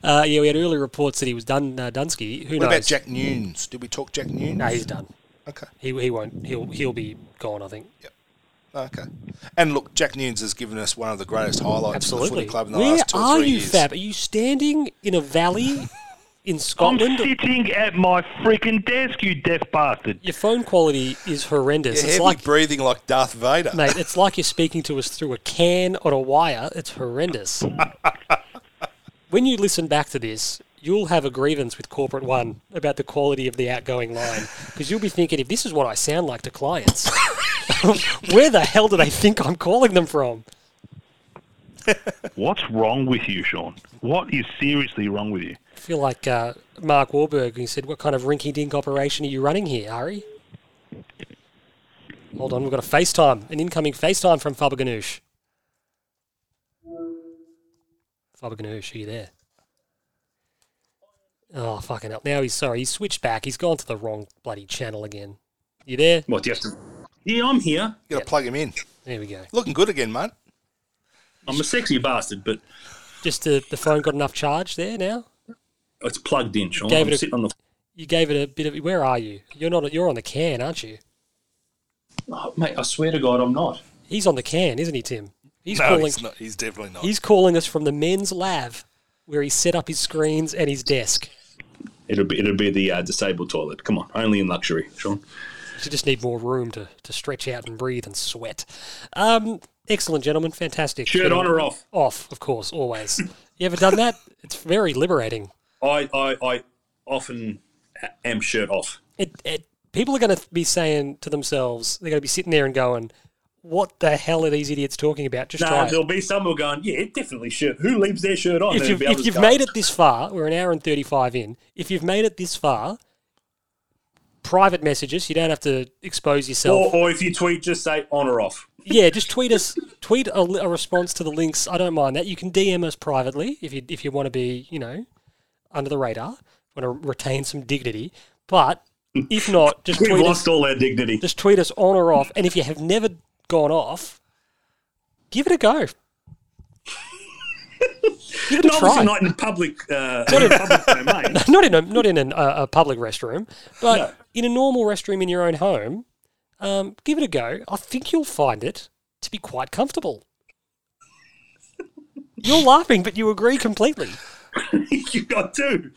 Uh, yeah, we had early reports that he was done. Uh, Dunsky. Who What knows? about Jack Newnes? Did we talk Jack Newnes? No, he's done. Okay. He, he won't. He'll he'll be gone. I think. Yep. Okay. And look, Jack Newnes has given us one of the greatest highlights of the Absolutely. footy club in the Where last two or are you. Fab? Are you standing in a valley in I'm sitting at my freaking desk, you deaf bastard. Your phone quality is horrendous. You're it's heavy like, breathing like Darth Vader. mate, it's like you're speaking to us through a can or a wire. It's horrendous. when you listen back to this, you'll have a grievance with Corporate One about the quality of the outgoing line because you'll be thinking, if this is what I sound like to clients, where the hell do they think I'm calling them from? What's wrong with you, Sean? What is seriously wrong with you? I feel like uh, Mark Wahlberg. He said, "What kind of rinky-dink operation are you running here, Ari?" Hold on, we've got a FaceTime, an incoming FaceTime from Faber Ganoush. Faber Ganoush, are you there? Oh, fucking hell. Now he's sorry. He's switched back. He's gone to the wrong bloody channel again. You there? What do you have to? Yeah, I'm here. you got to plug him in. There we go. Looking good again, mate. I'm a sexy bastard, but Just the, the phone got enough charge there now. It's plugged in, Sean. Gave I'm it a- sitting on the. You gave it a bit of. Where are you? You're not. You're on the can, aren't you? Oh, mate, I swear to God, I'm not. He's on the can, isn't he, Tim? He's no, calling. he's not. He's definitely not. He's calling us from the men's lav, where he set up his screens and his desk. It'll be it'll be the uh, disabled toilet. Come on, only in luxury, Sean. You just need more room to, to stretch out and breathe and sweat. Um, excellent, gentlemen. Fantastic. Shirt on or off? Off, of course, always. you ever done that? It's very liberating. I I, I often am shirt off. It, it, people are going to be saying to themselves, they're going to be sitting there and going, what the hell are these idiots talking about? Just Nah, try there'll be some who are going, yeah, definitely shirt. Who leaves their shirt on? If you've, if you've made it this far, we're an hour and 35 in. If you've made it this far, private messages, you don't have to expose yourself. or, or if you tweet, just say on or off. yeah, just tweet us, tweet a, a response to the links. I don't mind that. You can DM us privately if you if you want to be, you know, under the radar, want to retain some dignity. But if not, just We've tweet us. lost all our dignity. Just tweet us on or off. And if you have never gone off, give it a go. give it a try. not in public, uh, in public domain. not in a not in an, a, a public restroom, but No. in a normal restroom in your own home. Um, give it a go. I think you'll find it to be quite comfortable. You're laughing, but you agree completely. I do.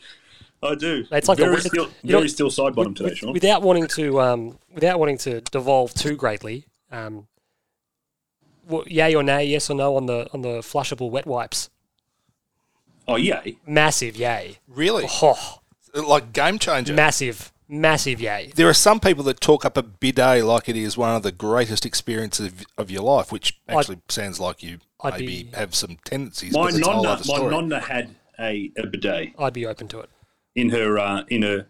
I do. It's like a very wi- still, you know- very still side bottom today, Sean. without wanting to um, without wanting to devolve too greatly. Um, what, yay or nay, yes or no on the on the flushable wet wipes? oh, yay. Massive yay! really Oh, like game changer. massive, massive yay! there are some people that talk up a bidet like it is one of the greatest experiences of, of your life, which actually sounds like you I'd maybe be- have some tendencies. My but it's a whole nonna, my nonna had a, a bidet I'd be open to it in her uh, in her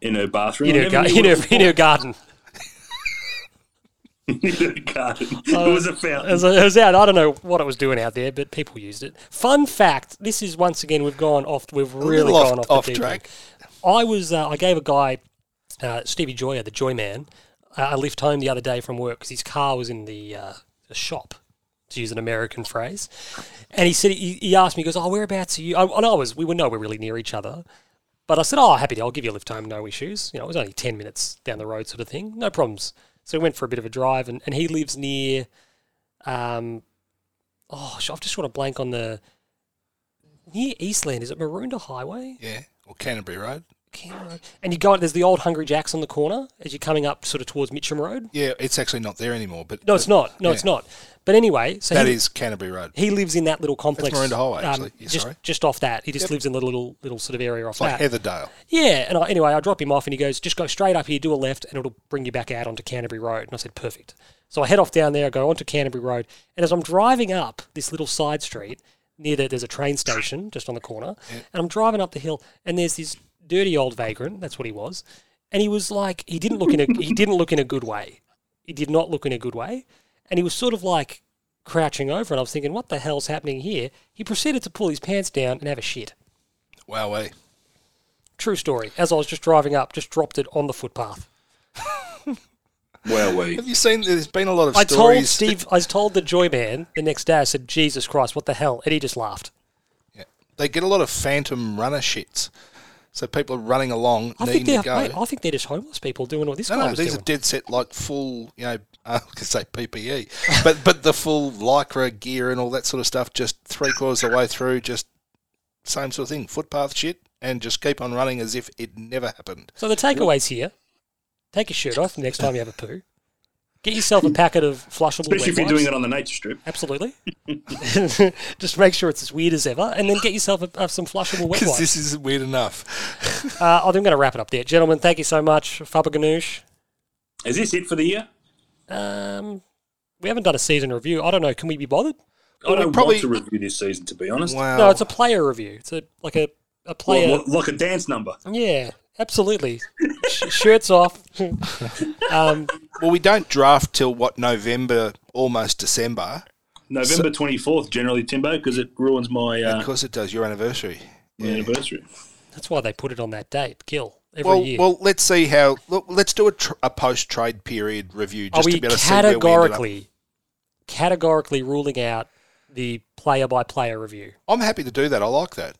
in her bathroom. in her, never gar- in her, in her garden. in her garden. it was a It was, it was out. I don't know what it was doing out there, but people used it. Fun fact: This is once again we've gone off. We've really little off- gone off, off the deep track. end. I was. Uh, I gave a guy, uh, Stevie Joyer, the Joy Man, uh, a lift home the other day from work because his car was in the, uh, the shop, to use an American phrase. And he said he, he asked me, he goes, "Oh, whereabouts are you?" I, and I was. We were nowhere really near each other. But I said, "Oh, happy to. I'll give you a lift home, no issues." You know, it was only ten minutes down the road, sort of thing, no problems. So we went for a bit of a drive, and, and he lives near, um, oh, I've just got a blank on the near Eastland. Is it Maroondah Highway? Yeah, or Canterbury Road. And you go. There's the old Hungry Jacks on the corner as you're coming up, sort of towards Mitcham Road. Yeah, it's actually not there anymore, but No, it's not. No, it's not. But anyway, so that he, is Canterbury Road. he lives in that little complex. um, Maroondah Highway, actually. Yeah, just sorry. just off that. He just lives in the little little sort of area off It's like that. Heatherdale. Yeah, and I, anyway, I drop him off, and he goes, "Just go straight up here, do a left, and it'll bring you back out onto Canterbury Road." And I said, "Perfect." So I head off down there, I go onto Canterbury Road, and as I'm driving up this little side street near the, there's a train station just on the corner, and I'm driving up the hill, and there's this dirty old vagrant. That's what he was, and he was like, he didn't look in a he didn't look in a good way. He did not look in a good way, and he was sort of like crouching over, and I was thinking, "What the hell's happening here?" He proceeded to pull his pants down and have a shit. Wow, eh? True story. As I was just driving up, just dropped it on the footpath. Well, we. Have you seen? There's been a lot of stories. I told. Steve, I told the Joy Man the next day. I said, "Jesus Christ, what the hell?" And he just laughed. Yeah. They get a lot of phantom runner shits. So people are running along, I needing think to they're, mate, I think they're just homeless people doing what this no, guy no, was these doing. are dead set like full, you know, I could say PPE, but but the full lycra gear and all that sort of stuff. Just three quarters of the way through, just same sort of thing, footpath shit, and just keep on running as if it never happened. So the takeaways here: take your shirt off the next time you have a poo. Get yourself a packet of flushable. Especially wet if you're wipes. doing it on the nature strip. Absolutely. just make sure it's as weird as ever, and then get yourself a, uh, some flushable wet Because wipes. this is weird enough. Uh, I think I'm going to wrap it up there, gentlemen. Thank you so much, Faber Ganoush. Is this it for the year? Um, we haven't done a season review. I don't know. Can we be bothered? I don't probably- want to review this season, to be honest. Wow. No, it's a player review. It's a like a, a player. What- what- like a dance number. Yeah, absolutely. Sh- shirts off. um, well, we don't draft till what November, almost December. November 24th, generally, Timbo, because it ruins my, uh, Of course, it does. Your anniversary. my anniversary. that's why they put it on that date. Kill every Well, year. well, let's see how. Look, let's do a, tr- a post-trade period review Are just we to be able to see where we ended up. categorically, categorically ruling out the player by player review. I'm happy to do that. I like that.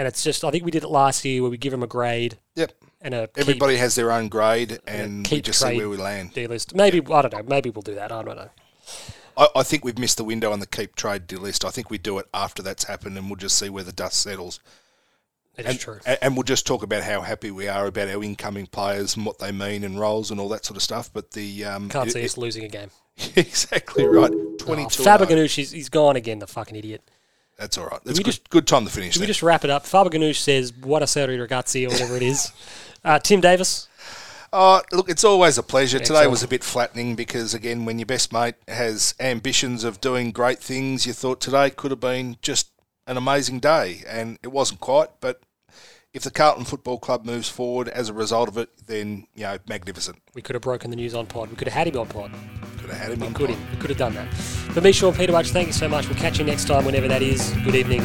And it's just, I think we did it last year where we give them a grade Yep. and a keep- Everybody has their own grade, and we keep just see where we land. D list. Maybe, I don't know, maybe we'll do that. I don't know. I, I think we've missed the window on the keep trade deal list. I think we do it after that's happened, and we'll just see where the dust settles. It is And, true. and we'll just talk about how happy we are about our incoming players and what they mean and roles and all that sort of stuff. But the um, Can't it- see it- us losing a game. exactly right. Oh, Twenty-two. Faber he's, he's gone again, the fucking idiot. That's all right. That's we good. just- good time to finish. We just wrap it up? Faber Ganoush says, what a serie ragazzi, or whatever it is. Uh, Tim Davis, Oh, look, it's always a pleasure. Today was a bit flattening because, again, when your best mate has ambitions of doing great things, you thought today could have been just an amazing day, and it wasn't quite. But if the Carlton Football Club moves forward as a result of it, then you know, magnificent. we could have broken the news on pod. We could have had him on pod. Could have had him on. Could have. We could have done that. For me, Sean Peter Watch, thank you so much. We'll catch you next time, whenever that is. Good evening.